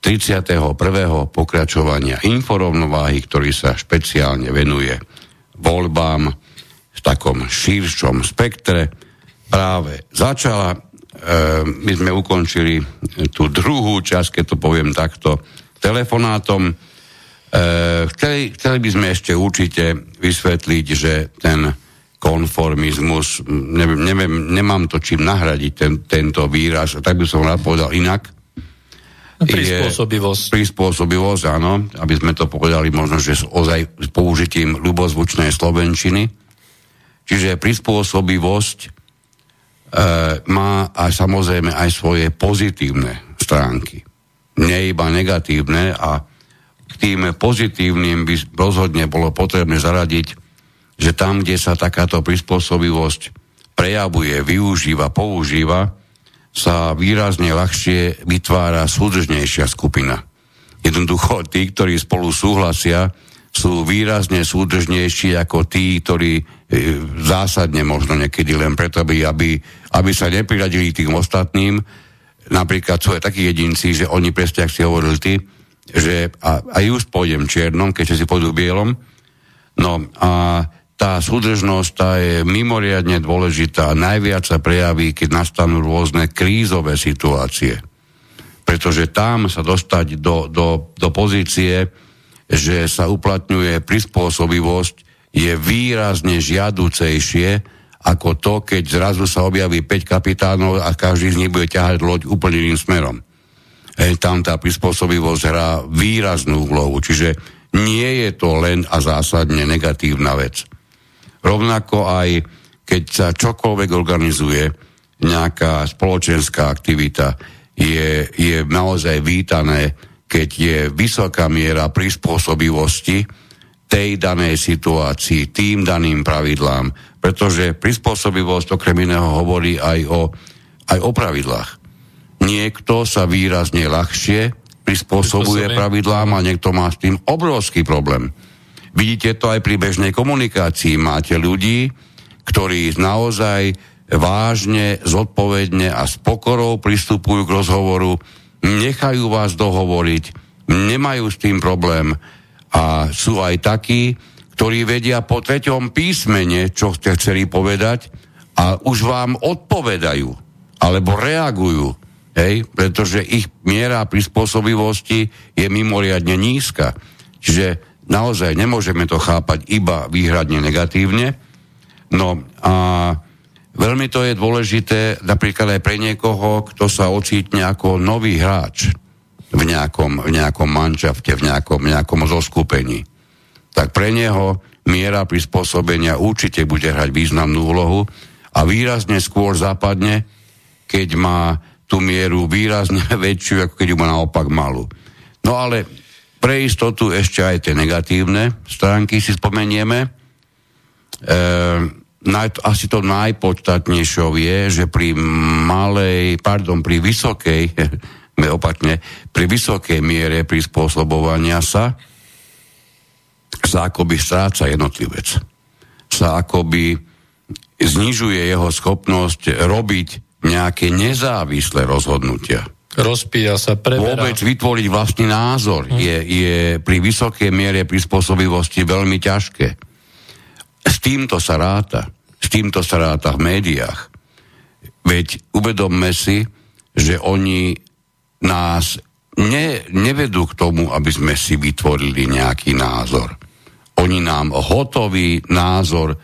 31. pokračovania inforovnováhy, ktorý sa špeciálne venuje voľbám v takom širšom spektre, práve začala. E, my sme ukončili tú druhú časť, keď to poviem takto, telefonátom. E, chceli, chceli by sme ešte určite vysvetliť, že ten konformizmus, neviem, neviem, nemám to čím nahradiť ten, tento výraz, tak by som rád povedal inak. Prispôsobivosť. Je, prispôsobivosť, áno, aby sme to povedali možno, že s ozaj s použitím ľubozvučnej slovenčiny. Čiže prispôsobivosť e, má aj samozrejme aj svoje pozitívne stránky. Nie iba negatívne a k tým pozitívnym by rozhodne bolo potrebné zaradiť že tam, kde sa takáto prispôsobivosť prejavuje, využíva, používa, sa výrazne ľahšie vytvára súdržnejšia skupina. Jednoducho tí, ktorí spolu súhlasia, sú výrazne súdržnejší ako tí, ktorí e, zásadne možno niekedy len preto, aby, aby, aby sa nepriradili tým ostatným. Napríklad sú aj takí jedinci, že oni presne, ak si hovorili ty, že a, a už pôjdem čiernom, keď si pôjdu bielom. No a tá súdržnosť tá je mimoriadne dôležitá. Najviac sa prejaví, keď nastanú rôzne krízové situácie. Pretože tam sa dostať do, do, do pozície, že sa uplatňuje prispôsobivosť, je výrazne žiaducejšie ako to, keď zrazu sa objaví 5 kapitánov a každý z nich bude ťahať loď úplne iným smerom. E, tam tá prispôsobivosť hrá výraznú úlohu, čiže nie je to len a zásadne negatívna vec. Rovnako aj keď sa čokoľvek organizuje, nejaká spoločenská aktivita, je, je naozaj vítané, keď je vysoká miera prispôsobivosti tej danej situácii, tým daným pravidlám. Pretože prispôsobivosť okrem iného hovorí aj o, aj o pravidlách. Niekto sa výrazne ľahšie prispôsobuje pravidlám a niekto má s tým obrovský problém. Vidíte to aj pri bežnej komunikácii. Máte ľudí, ktorí naozaj vážne, zodpovedne a s pokorou pristupujú k rozhovoru, nechajú vás dohovoriť, nemajú s tým problém a sú aj takí, ktorí vedia po treťom písmene, čo ste chceli povedať a už vám odpovedajú alebo reagujú, hej, pretože ich miera prispôsobivosti je mimoriadne nízka. Čiže Naozaj nemôžeme to chápať iba výhradne negatívne. No a veľmi to je dôležité napríklad aj pre niekoho, kto sa ocítne ako nový hráč v nejakom, v nejakom manšafte, v nejakom, nejakom zoskupení. Tak pre neho miera prispôsobenia určite bude hrať významnú úlohu a výrazne skôr zapadne, keď má tú mieru výrazne [LAUGHS] väčšiu, ako keď ju má naopak malú. No ale pre istotu ešte aj tie negatívne stránky si spomenieme. E, naj, asi to najpodstatnejšou je, že pri malej, pardon, pri vysokej, [LAUGHS] opakne, pri vysokej miere prispôsobovania sa sa akoby stráca jednotlivec. Sa akoby znižuje jeho schopnosť robiť nejaké nezávislé rozhodnutia. Rozpíja sa, preberá. Vôbec vytvoriť vlastný názor hm. je, je pri vysokej miere prispôsobivosti veľmi ťažké. S týmto sa ráta. S týmto sa ráta v médiách. Veď uvedomme si, že oni nás ne, nevedú k tomu, aby sme si vytvorili nejaký názor. Oni nám hotový názor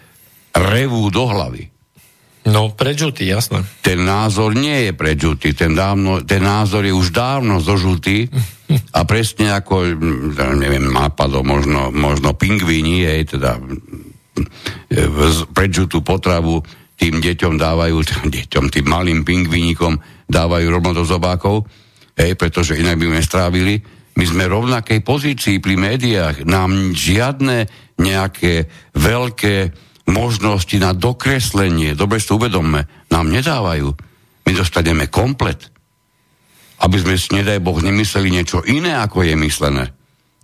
revú do hlavy. No, prečutý, jasné. Ten názor nie je prečutý, ten, dávno, ten názor je už dávno zožutý a presne ako, neviem, nápadom, možno, možno pingvíni, je teda prečutú potravu tým deťom dávajú, [LAUGHS] deťom, tým malým pingvínikom dávajú rovno do zobákov, hej, pretože inak by sme strávili. My sme v rovnakej pozícii pri médiách. Nám žiadne nejaké veľké možnosti na dokreslenie, dobre si to uvedomme, nám nedávajú. My dostaneme komplet. Aby sme si, nedaj Boh, nemysleli niečo iné, ako je myslené.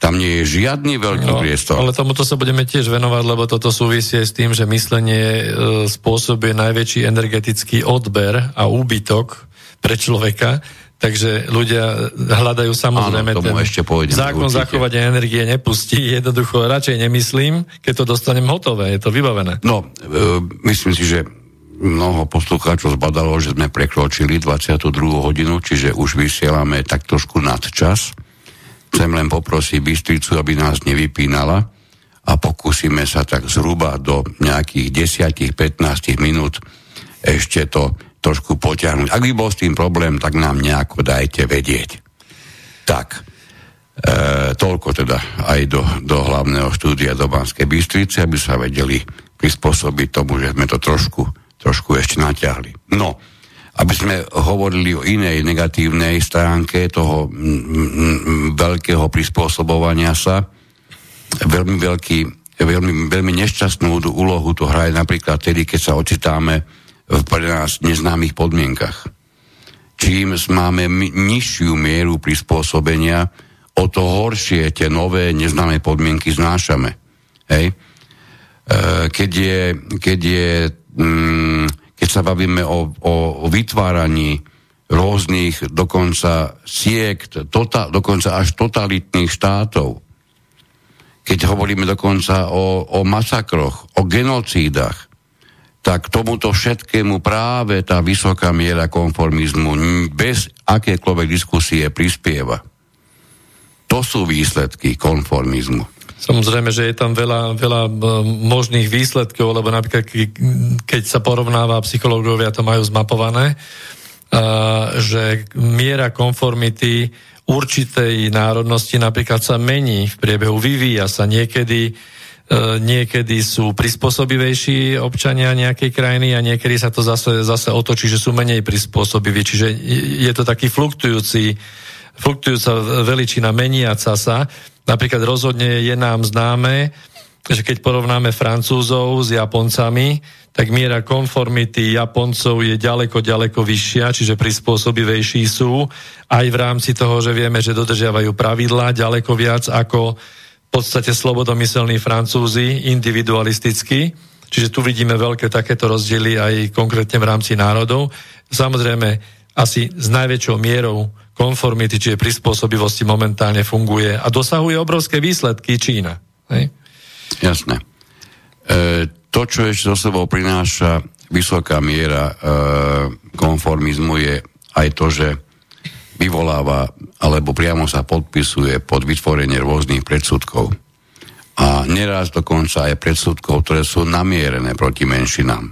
Tam nie je žiadny veľký no, priestor. Ale tomuto sa budeme tiež venovať, lebo toto súvisie s tým, že myslenie e, spôsobuje najväčší energetický odber a úbytok pre človeka. Takže ľudia hľadajú samozrejme Áno, ten ešte pôjdem, zákon určite. zachovania energie nepustí. Jednoducho radšej nemyslím, keď to dostanem hotové, je to vybavené. No, e, myslím si, že mnoho poslucháčov zbadalo, že sme prekročili 22. hodinu, čiže už vysielame tak trošku nad čas. Chcem len poprosiť Bystricu, aby nás nevypínala a pokúsime sa tak zhruba do nejakých 10-15 minút ešte to trošku potiahnuť. Ak by bol s tým problém, tak nám nejako dajte vedieť. Tak, e, toľko teda aj do, do hlavného štúdia do Banskej Bystrice, aby sa vedeli prispôsobiť tomu, že sme to trošku, trošku ešte natiahli. No, aby sme hovorili o inej negatívnej stránke toho m, m, veľkého prispôsobovania sa, veľmi veľký, veľmi, veľmi nešťastnú úlohu to hraje napríklad tedy, keď sa ocitáme v pre nás neznámych podmienkach. Čím máme nižšiu mieru prispôsobenia, o to horšie tie nové neznáme podmienky znášame. Hej? E, keď, je, keď, je, mm, keď sa bavíme o, o, o vytváraní rôznych dokonca siekt, tota, dokonca až totalitných štátov, keď hovoríme dokonca o, o masakroch, o genocídach, tak tomuto všetkému práve tá vysoká miera konformizmu bez akékoľvek diskusie prispieva. To sú výsledky konformizmu. Samozrejme, že je tam veľa, veľa e, možných výsledkov, lebo napríklad keď sa porovnáva, psychológovia to majú zmapované, že miera konformity určitej národnosti napríklad sa mení v priebehu, vyvíja sa niekedy E, niekedy sú prispôsobivejší občania nejakej krajiny a niekedy sa to zase, zase otočí, že sú menej prispôsobiví. Čiže je to taký fluktujúci, fluktujúca veličina meniaca sa. Napríklad rozhodne je nám známe, že keď porovnáme Francúzov s Japoncami, tak miera konformity Japoncov je ďaleko, ďaleko vyššia, čiže prispôsobivejší sú, aj v rámci toho, že vieme, že dodržiavajú pravidlá ďaleko viac ako podstate slobodomyselní Francúzi, individualistickí, čiže tu vidíme veľké takéto rozdiely aj konkrétne v rámci národov. Samozrejme, asi s najväčšou mierou konformity, čiže prispôsobivosti momentálne funguje a dosahuje obrovské výsledky Čína. Hej? Jasné. E, to, čo ešte so sebou prináša vysoká miera e, konformizmu je aj to, že vyvoláva alebo priamo sa podpisuje pod vytvorenie rôznych predsudkov. A neraz dokonca aj predsudkov, ktoré sú namierené proti menšinám.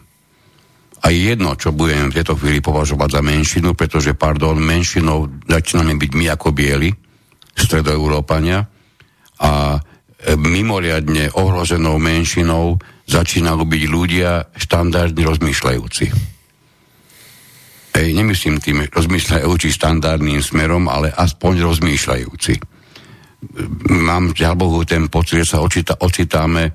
A jedno, čo budem v tejto chvíli považovať za menšinu, pretože, pardon, menšinou začíname byť my ako bieli, stredoeurópania, a e, mimoriadne ohrozenou menšinou začínajú byť ľudia štandardne rozmýšľajúci Hej, nemyslím tým rozmýšľajúci štandardným smerom, ale aspoň rozmýšľajúci. Mám žiaľ Bohu ten pocit, že sa očita, ocitáme, e,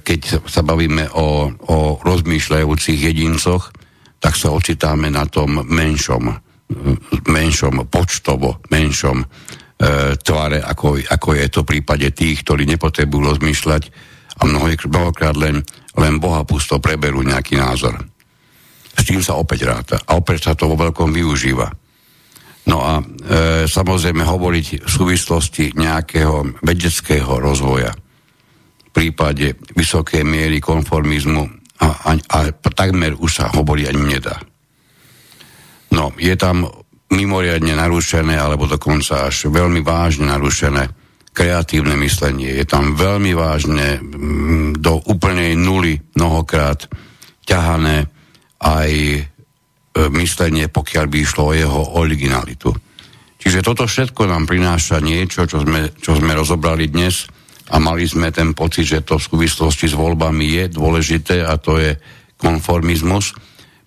keď sa bavíme o, o rozmýšľajúcich jedincoch, tak sa ocitáme na tom menšom, menšom počtovo, menšom e, tvare, ako, ako je to v prípade tých, ktorí nepotrebujú rozmýšľať a mnohokrát len, len Boha pusto preberú nejaký názor. S tým sa opäť ráta. A opäť sa to vo veľkom využíva. No a e, samozrejme hovoriť v súvislosti nejakého vedeckého rozvoja v prípade vysokej miery konformizmu a, a, a takmer už sa hovoriť ani nedá. No, je tam mimoriadne narušené, alebo dokonca až veľmi vážne narušené kreatívne myslenie. Je tam veľmi vážne do úplnej nuly mnohokrát ťahané aj e, myslenie, pokiaľ by išlo o jeho originalitu. Čiže toto všetko nám prináša niečo, čo sme, čo sme rozobrali dnes a mali sme ten pocit, že to v súvislosti s voľbami je dôležité a to je konformizmus.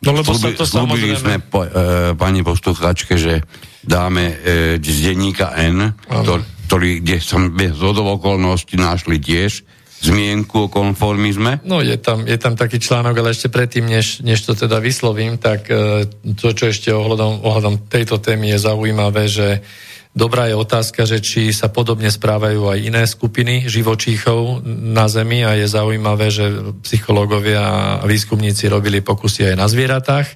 No lebo Slúbi, sa to samozrejme... sme po, e, pani posluchačke, že dáme e, z denníka N, to, ktorý, kde som bez okolností našli tiež zmienku o konformizme? No je tam, je tam taký článok, ale ešte predtým, než, než to teda vyslovím, tak e, to, čo ešte ohľadom, ohľadom tejto témy je zaujímavé, že Dobrá je otázka, že či sa podobne správajú aj iné skupiny živočíchov na Zemi a je zaujímavé, že psychológovia a výskumníci robili pokusy aj na zvieratách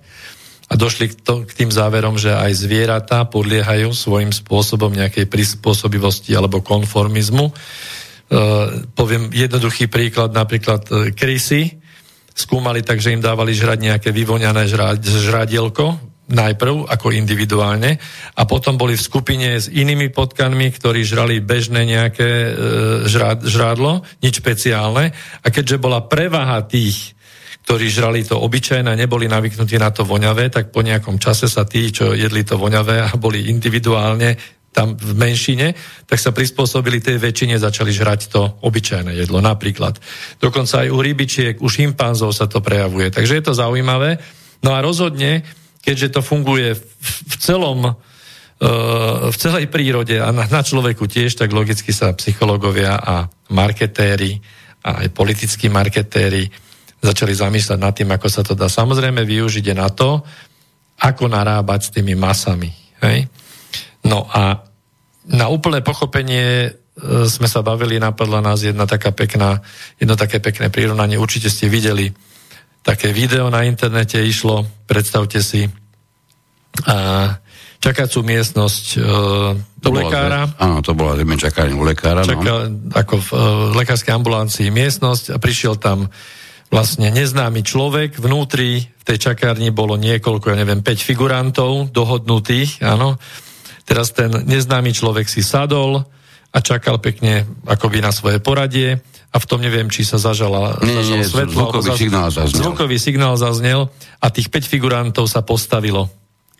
a došli k, to, k tým záverom, že aj zvieratá podliehajú svojím spôsobom nejakej prispôsobivosti alebo konformizmu. E, poviem jednoduchý príklad, napríklad e, krysy. Skúmali tak, že im dávali žrať nejaké vyvoňané žra, žradielko, najprv ako individuálne a potom boli v skupine s inými potkanmi, ktorí žrali bežné nejaké e, žrad, žrádlo, nič špeciálne. A keďže bola prevaha tých, ktorí žrali to obyčajné neboli navyknutí na to voňavé, tak po nejakom čase sa tí, čo jedli to voňavé a boli individuálne tam v menšine, tak sa prispôsobili tej väčšine, začali žrať to obyčajné jedlo napríklad. Dokonca aj u rybičiek, u šimpanzov sa to prejavuje. Takže je to zaujímavé. No a rozhodne keďže to funguje v celom e, v celej prírode a na, človeku tiež, tak logicky sa psychológovia a marketéri a aj politickí marketéri začali zamýšľať nad tým, ako sa to dá samozrejme využiť na to, ako narábať s tými masami. Hej? No a na úplné pochopenie e, sme sa bavili, napadla nás jedna taká pekná, jedno také pekné prirovnanie, určite ste videli také video na internete išlo, predstavte si, a čakacú miestnosť e, u lekára. áno, to bola čakárne u lekára. Čaká, no. ako v e, lekárskej ambulancii miestnosť a prišiel tam vlastne neznámy človek. Vnútri v tej čakárni bolo niekoľko, ja neviem, 5 figurantov dohodnutých, áno. Teraz ten neznámy človek si sadol a čakal pekne akoby na svoje poradie a v tom neviem, či sa zažala, nie, zažalo nie, svetlo. Zvukový zaz... signál zaznel. Zvukový signál zaznel a tých 5 figurantov sa postavilo.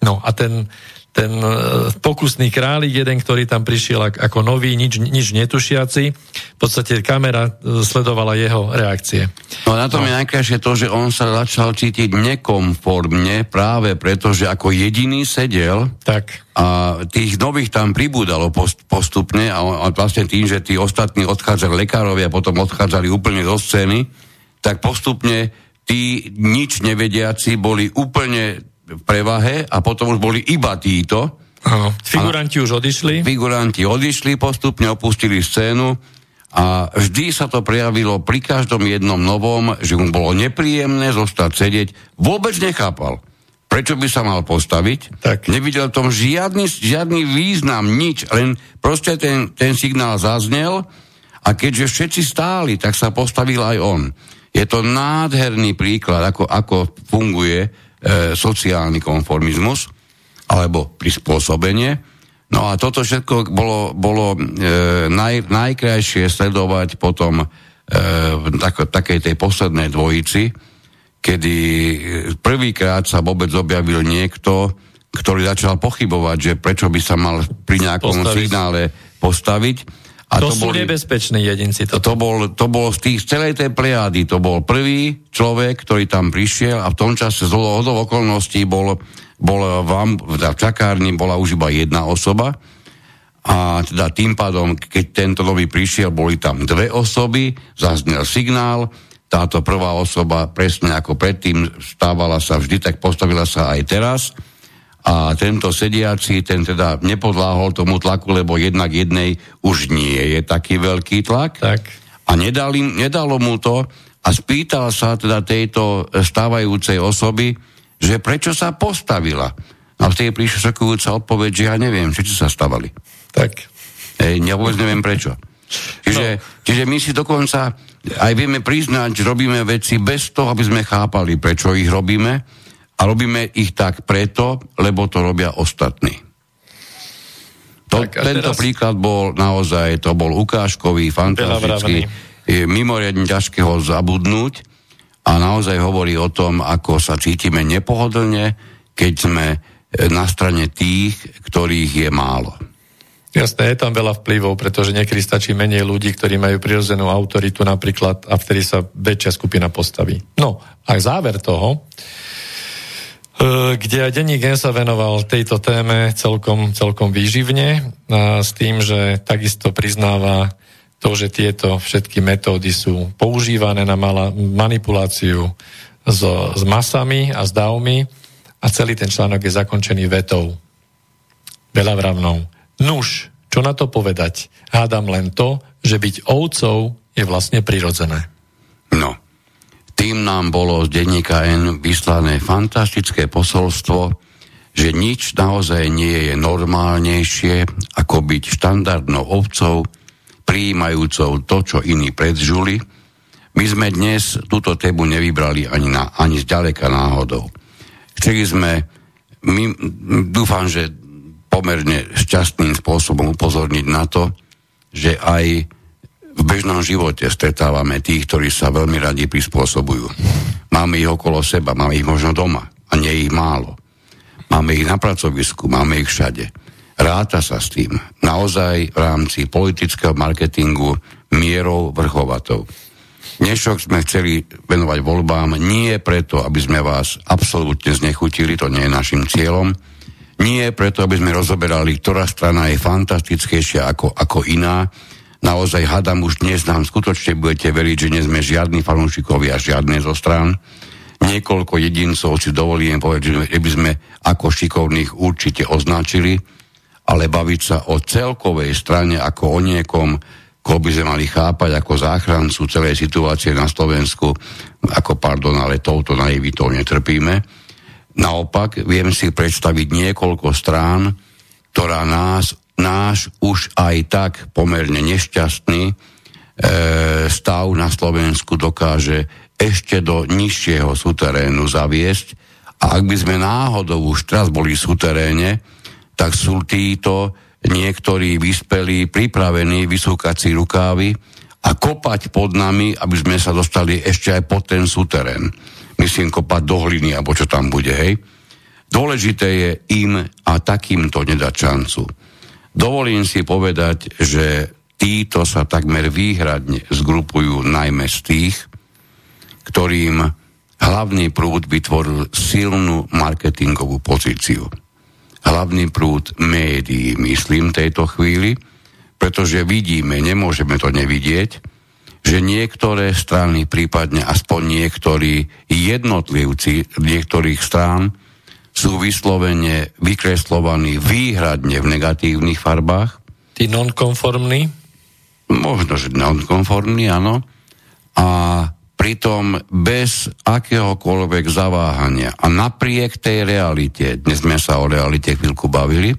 No a ten, ten e, pokusný králik, jeden, ktorý tam prišiel ako nový, nič, nič netušiaci, v podstate kamera e, sledovala jeho reakcie. No na tom no. je najkrajšie to, že on sa začal cítiť nekomfortne práve preto, že ako jediný sedel tak. a tých nových tam pribúdalo post, postupne a, a vlastne tým, že tí ostatní odchádzali lekárovia a potom odchádzali úplne do scény, tak postupne tí nič nevediaci boli úplne v prevahe a potom už boli iba títo. Áno, figuranti a, už odišli. Figuranti odišli, postupne opustili scénu a vždy sa to prejavilo pri každom jednom novom, že mu bolo nepríjemné zostať sedieť. Vôbec nechápal, prečo by sa mal postaviť. Tak. Nevidel tom žiadny, žiadny význam, nič, len proste ten, ten signál zaznel a keďže všetci stáli, tak sa postavil aj on. Je to nádherný príklad, ako, ako funguje sociálny konformizmus alebo prispôsobenie. No a toto všetko bolo, bolo e, naj, najkrajšie sledovať potom e, v tak, takej tej poslednej dvojici, kedy prvýkrát sa vôbec objavil niekto, ktorý začal pochybovať, že prečo by sa mal pri nejakom postaviť. signále postaviť a to, to sú boli, nebezpeční jedinci. To, to, bol, to bol z tých celej tej plejády, to bol prvý človek, ktorý tam prišiel a v tom čase z hodov okolností bol, bol v, v čakárni bola už iba jedna osoba. A teda tým pádom, keď tento nový prišiel, boli tam dve osoby, zaznel signál, táto prvá osoba presne ako predtým stávala sa vždy, tak postavila sa aj teraz a tento sediaci, ten teda nepodláhol tomu tlaku, lebo jednak jednej už nie je taký veľký tlak. Tak. A nedali, nedalo mu to a spýtal sa teda tejto stávajúcej osoby, že prečo sa postavila. A vtedy prišla šokujúca odpoveď, že ja neviem, či sa stavali. Tak. Ej, ja vôbec neviem prečo. Čiže, no. čiže my si dokonca aj vieme priznať, že robíme veci bez toho, aby sme chápali, prečo ich robíme a robíme ich tak preto, lebo to robia ostatní. To, tak, tento teraz... príklad bol naozaj, to bol ukážkový, fantastický, mimoriadne ťažké ho zabudnúť a naozaj hovorí o tom, ako sa cítime nepohodlne, keď sme na strane tých, ktorých je málo. Jasné, je tam veľa vplyvov, pretože niekedy stačí menej ľudí, ktorí majú prirodzenú autoritu napríklad a vtedy sa väčšia skupina postaví. No a záver toho, e, kde aj denní gen sa venoval tejto téme celkom, celkom výživne a s tým, že takisto priznáva to, že tieto všetky metódy sú používané na mala, manipuláciu s, s masami a s davmi a celý ten článok je zakončený vetou. Veľa vravnou Nuž, čo na to povedať? Hádam len to, že byť ovcov je vlastne prirodzené. Tým nám bolo z denníka N vyslané fantastické posolstvo, že nič naozaj nie je normálnejšie, ako byť štandardnou ovcov, prijímajúcou to, čo iní predžuli. My sme dnes túto tému nevybrali ani, na, ani zďaleka náhodou. Chceli sme, my, dúfam, že pomerne šťastným spôsobom upozorniť na to, že aj v bežnom živote stretávame tých, ktorí sa veľmi radi prispôsobujú. Máme ich okolo seba, máme ich možno doma a nie ich málo. Máme ich na pracovisku, máme ich všade. Ráta sa s tým. Naozaj v rámci politického marketingu mierou vrchovatov. Dnešok sme chceli venovať voľbám nie preto, aby sme vás absolútne znechutili, to nie je našim cieľom, nie preto, aby sme rozoberali, ktorá strana je fantastickejšia ako, ako iná. Naozaj hadam už dnes nám skutočne budete veriť, že nie sme žiadni fanúšikovia, žiadne zo strán. Niekoľko jedincov si dovolím povedať, že by sme ako šikovných určite označili, ale baviť sa o celkovej strane ako o niekom, koho by sme mali chápať ako záchrancu celej situácie na Slovensku, ako pardon, ale touto naivitou netrpíme Naopak, viem si predstaviť niekoľko strán, ktorá nás, náš už aj tak pomerne nešťastný e, stav na Slovensku dokáže ešte do nižšieho suterénu zaviesť. A ak by sme náhodou už teraz boli v suteréne, tak sú títo niektorí vyspelí, pripravení vysúkať si rukávy a kopať pod nami, aby sme sa dostali ešte aj pod ten suterén myslím, kopať do hliny, alebo čo tam bude, hej. Dôležité je im a takýmto nedať šancu. Dovolím si povedať, že títo sa takmer výhradne zgrupujú najmä z tých, ktorým hlavný prúd vytvoril silnú marketingovú pozíciu. Hlavný prúd médií, myslím, tejto chvíli, pretože vidíme, nemôžeme to nevidieť, že niektoré strany, prípadne aspoň niektorí jednotlivci niektorých strán sú vyslovene vykreslovaní výhradne v negatívnych farbách. Tí nonkonformní? Možno, že nonkonformní, áno. A pritom bez akéhokoľvek zaváhania a napriek tej realite, dnes sme sa o realite chvíľku bavili,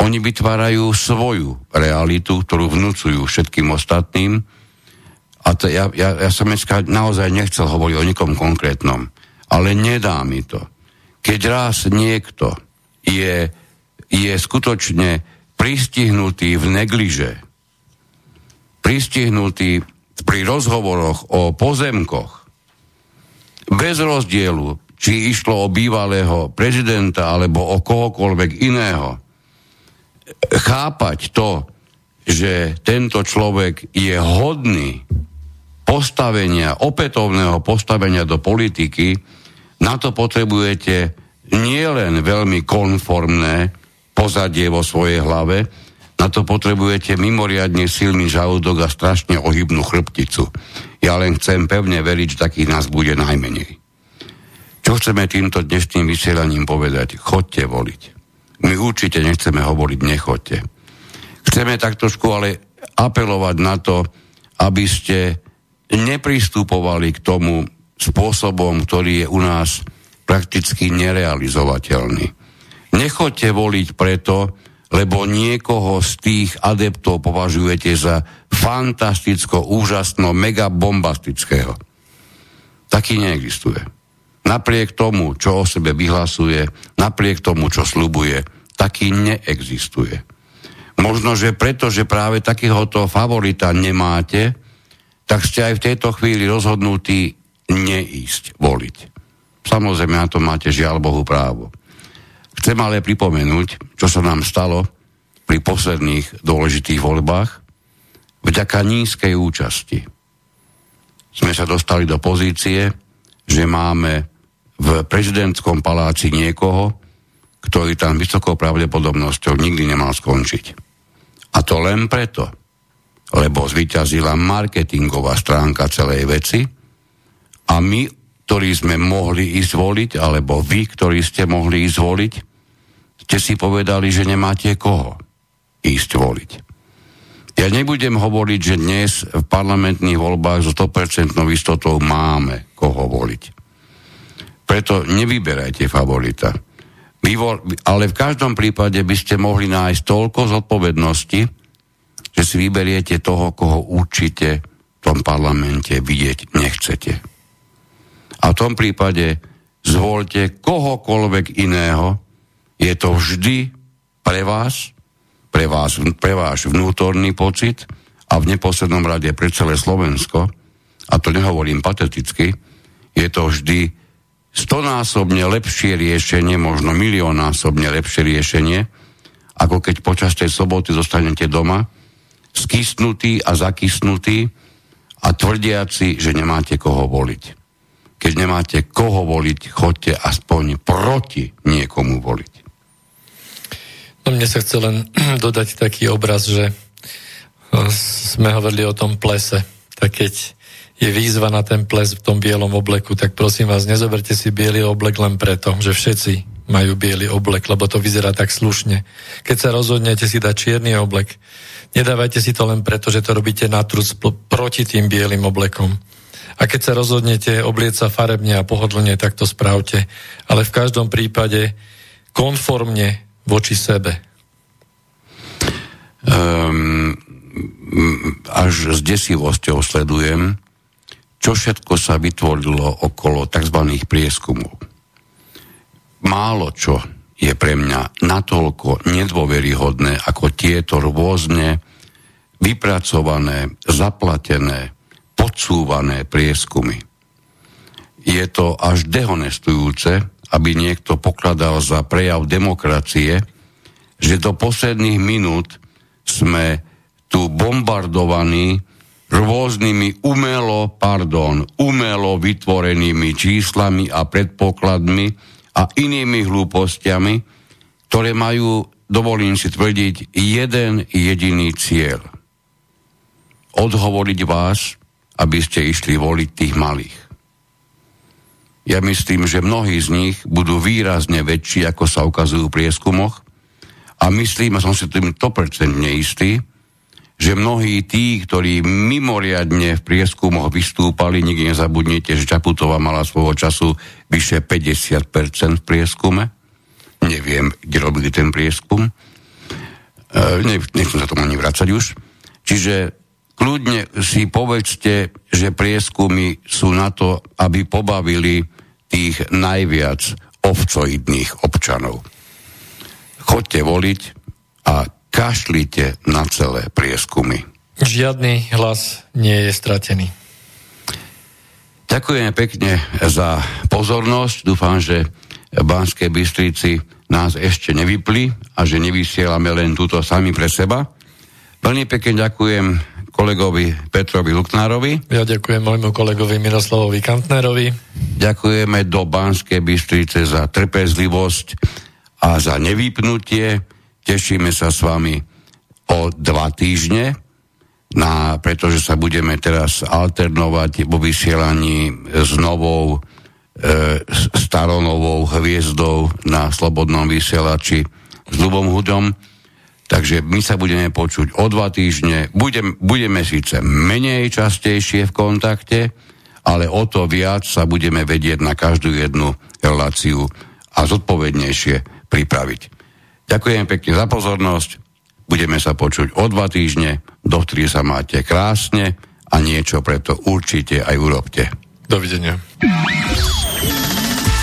oni vytvárajú svoju realitu, ktorú vnúcujú všetkým ostatným, a to ja, ja, ja som dneska naozaj nechcel hovoriť o nikom konkrétnom, ale nedá mi to. Keď raz niekto je, je skutočne pristihnutý v negliže, pristihnutý pri rozhovoroch o pozemkoch, bez rozdielu, či išlo o bývalého prezidenta alebo o kohokoľvek iného, chápať to, že tento človek je hodný postavenia, opätovného postavenia do politiky, na to potrebujete nielen veľmi konformné pozadie vo svojej hlave, na to potrebujete mimoriadne silný žalúdok a strašne ohybnú chrbticu. Ja len chcem pevne veriť, že takých nás bude najmenej. Čo chceme týmto dnešným vysielaním povedať? Chodte voliť. My určite nechceme hovoriť nechodte. Chceme tak trošku ale apelovať na to, aby ste nepristupovali k tomu spôsobom, ktorý je u nás prakticky nerealizovateľný. Nechoďte voliť preto, lebo niekoho z tých adeptov považujete za fantasticko, úžasno, mega bombastického. Taký neexistuje. Napriek tomu, čo o sebe vyhlasuje, napriek tomu, čo slubuje, taký neexistuje. Možno, že preto, že práve takéhoto favorita nemáte, tak ste aj v tejto chvíli rozhodnutí neísť voliť. Samozrejme, na to máte žiaľ Bohu právo. Chcem ale pripomenúť, čo sa nám stalo pri posledných dôležitých voľbách. Vďaka nízkej účasti sme sa dostali do pozície, že máme v prezidentskom paláci niekoho, ktorý tam vysokou pravdepodobnosťou nikdy nemal skončiť. A to len preto, lebo zvyťazila marketingová stránka celej veci a my, ktorí sme mohli ísť voliť, alebo vy, ktorí ste mohli ísť voliť, ste si povedali, že nemáte koho ísť voliť. Ja nebudem hovoriť, že dnes v parlamentných voľbách so 100% istotou máme koho voliť. Preto nevyberajte favorita. Vyvol, ale v každom prípade by ste mohli nájsť toľko zodpovednosti, že si vyberiete toho, koho určite v tom parlamente vidieť nechcete. A v tom prípade zvolte kohokoľvek iného, je to vždy pre vás, pre, vás, pre váš vnútorný pocit a v neposlednom rade pre celé Slovensko, a to nehovorím pateticky, je to vždy stonásobne lepšie riešenie, možno miliónásobne lepšie riešenie, ako keď počas tej soboty zostanete doma, skysnutý a zakysnutý a tvrdiaci, že nemáte koho voliť. Keď nemáte koho voliť, chodte aspoň proti niekomu voliť. No mne sa chce len [CLEARS THROAT] dodať taký obraz, že eh, sme hovorili o tom plese. Tak keď je výzva na ten ples v tom bielom obleku, tak prosím vás, nezoberte si biely oblek len preto, že všetci majú biely oblek, lebo to vyzerá tak slušne. Keď sa rozhodnete si dať čierny oblek, nedávajte si to len preto, že to robíte na truc proti tým bielým oblekom. A keď sa rozhodnete oblieť sa farebne a pohodlne, tak to správte. Ale v každom prípade konformne voči sebe? Um, až s desivosťou sledujem, čo všetko sa vytvorilo okolo tzv. prieskumov. Málo čo je pre mňa natoľko nedôveryhodné ako tieto rôzne vypracované, zaplatené, podsúvané prieskumy. Je to až dehonestujúce, aby niekto pokladal za prejav demokracie, že do posledných minút sme tu bombardovaní rôznymi umelo, pardon, umelo vytvorenými číslami a predpokladmi a inými hlúpostiami, ktoré majú, dovolím si tvrdiť, jeden jediný cieľ. Odhovoriť vás, aby ste išli voliť tých malých. Ja myslím, že mnohí z nich budú výrazne väčší, ako sa ukazujú v prieskumoch. A myslím, a som si tým 100% istý, že mnohí tí, ktorí mimoriadne v prieskumoch vystúpali, nikdy nezabudnite, že Čaputová mala svojho času vyše 50% v prieskume. Neviem, kde robili ten prieskum. E, nechcem sa tomu ani vracať už. Čiže kľudne si povedzte, že prieskumy sú na to, aby pobavili tých najviac ovcoidných občanov. Chodte voliť a kašlite na celé prieskumy. Žiadny hlas nie je stratený. Ďakujeme pekne za pozornosť. Dúfam, že Banské Bystrici nás ešte nevypli a že nevysielame len túto sami pre seba. Veľmi pekne ďakujem kolegovi Petrovi Luknárovi. Ja ďakujem môjmu kolegovi Miroslavovi Kantnerovi. Ďakujeme do Banskej Bystrice za trpezlivosť a za nevypnutie. Tešíme sa s vami o dva týždne, na, pretože sa budeme teraz alternovať vo vysielaní s novou e, staronovou hviezdou na Slobodnom vysielači s Lubom Hudom Takže my sa budeme počuť o dva týždne. Budem, budeme síce menej častejšie v kontakte, ale o to viac sa budeme vedieť na každú jednu reláciu a zodpovednejšie pripraviť. Ďakujem pekne za pozornosť. Budeme sa počuť o dva týždne. Dovtedy sa máte krásne a niečo preto určite aj urobte. Dovidenia.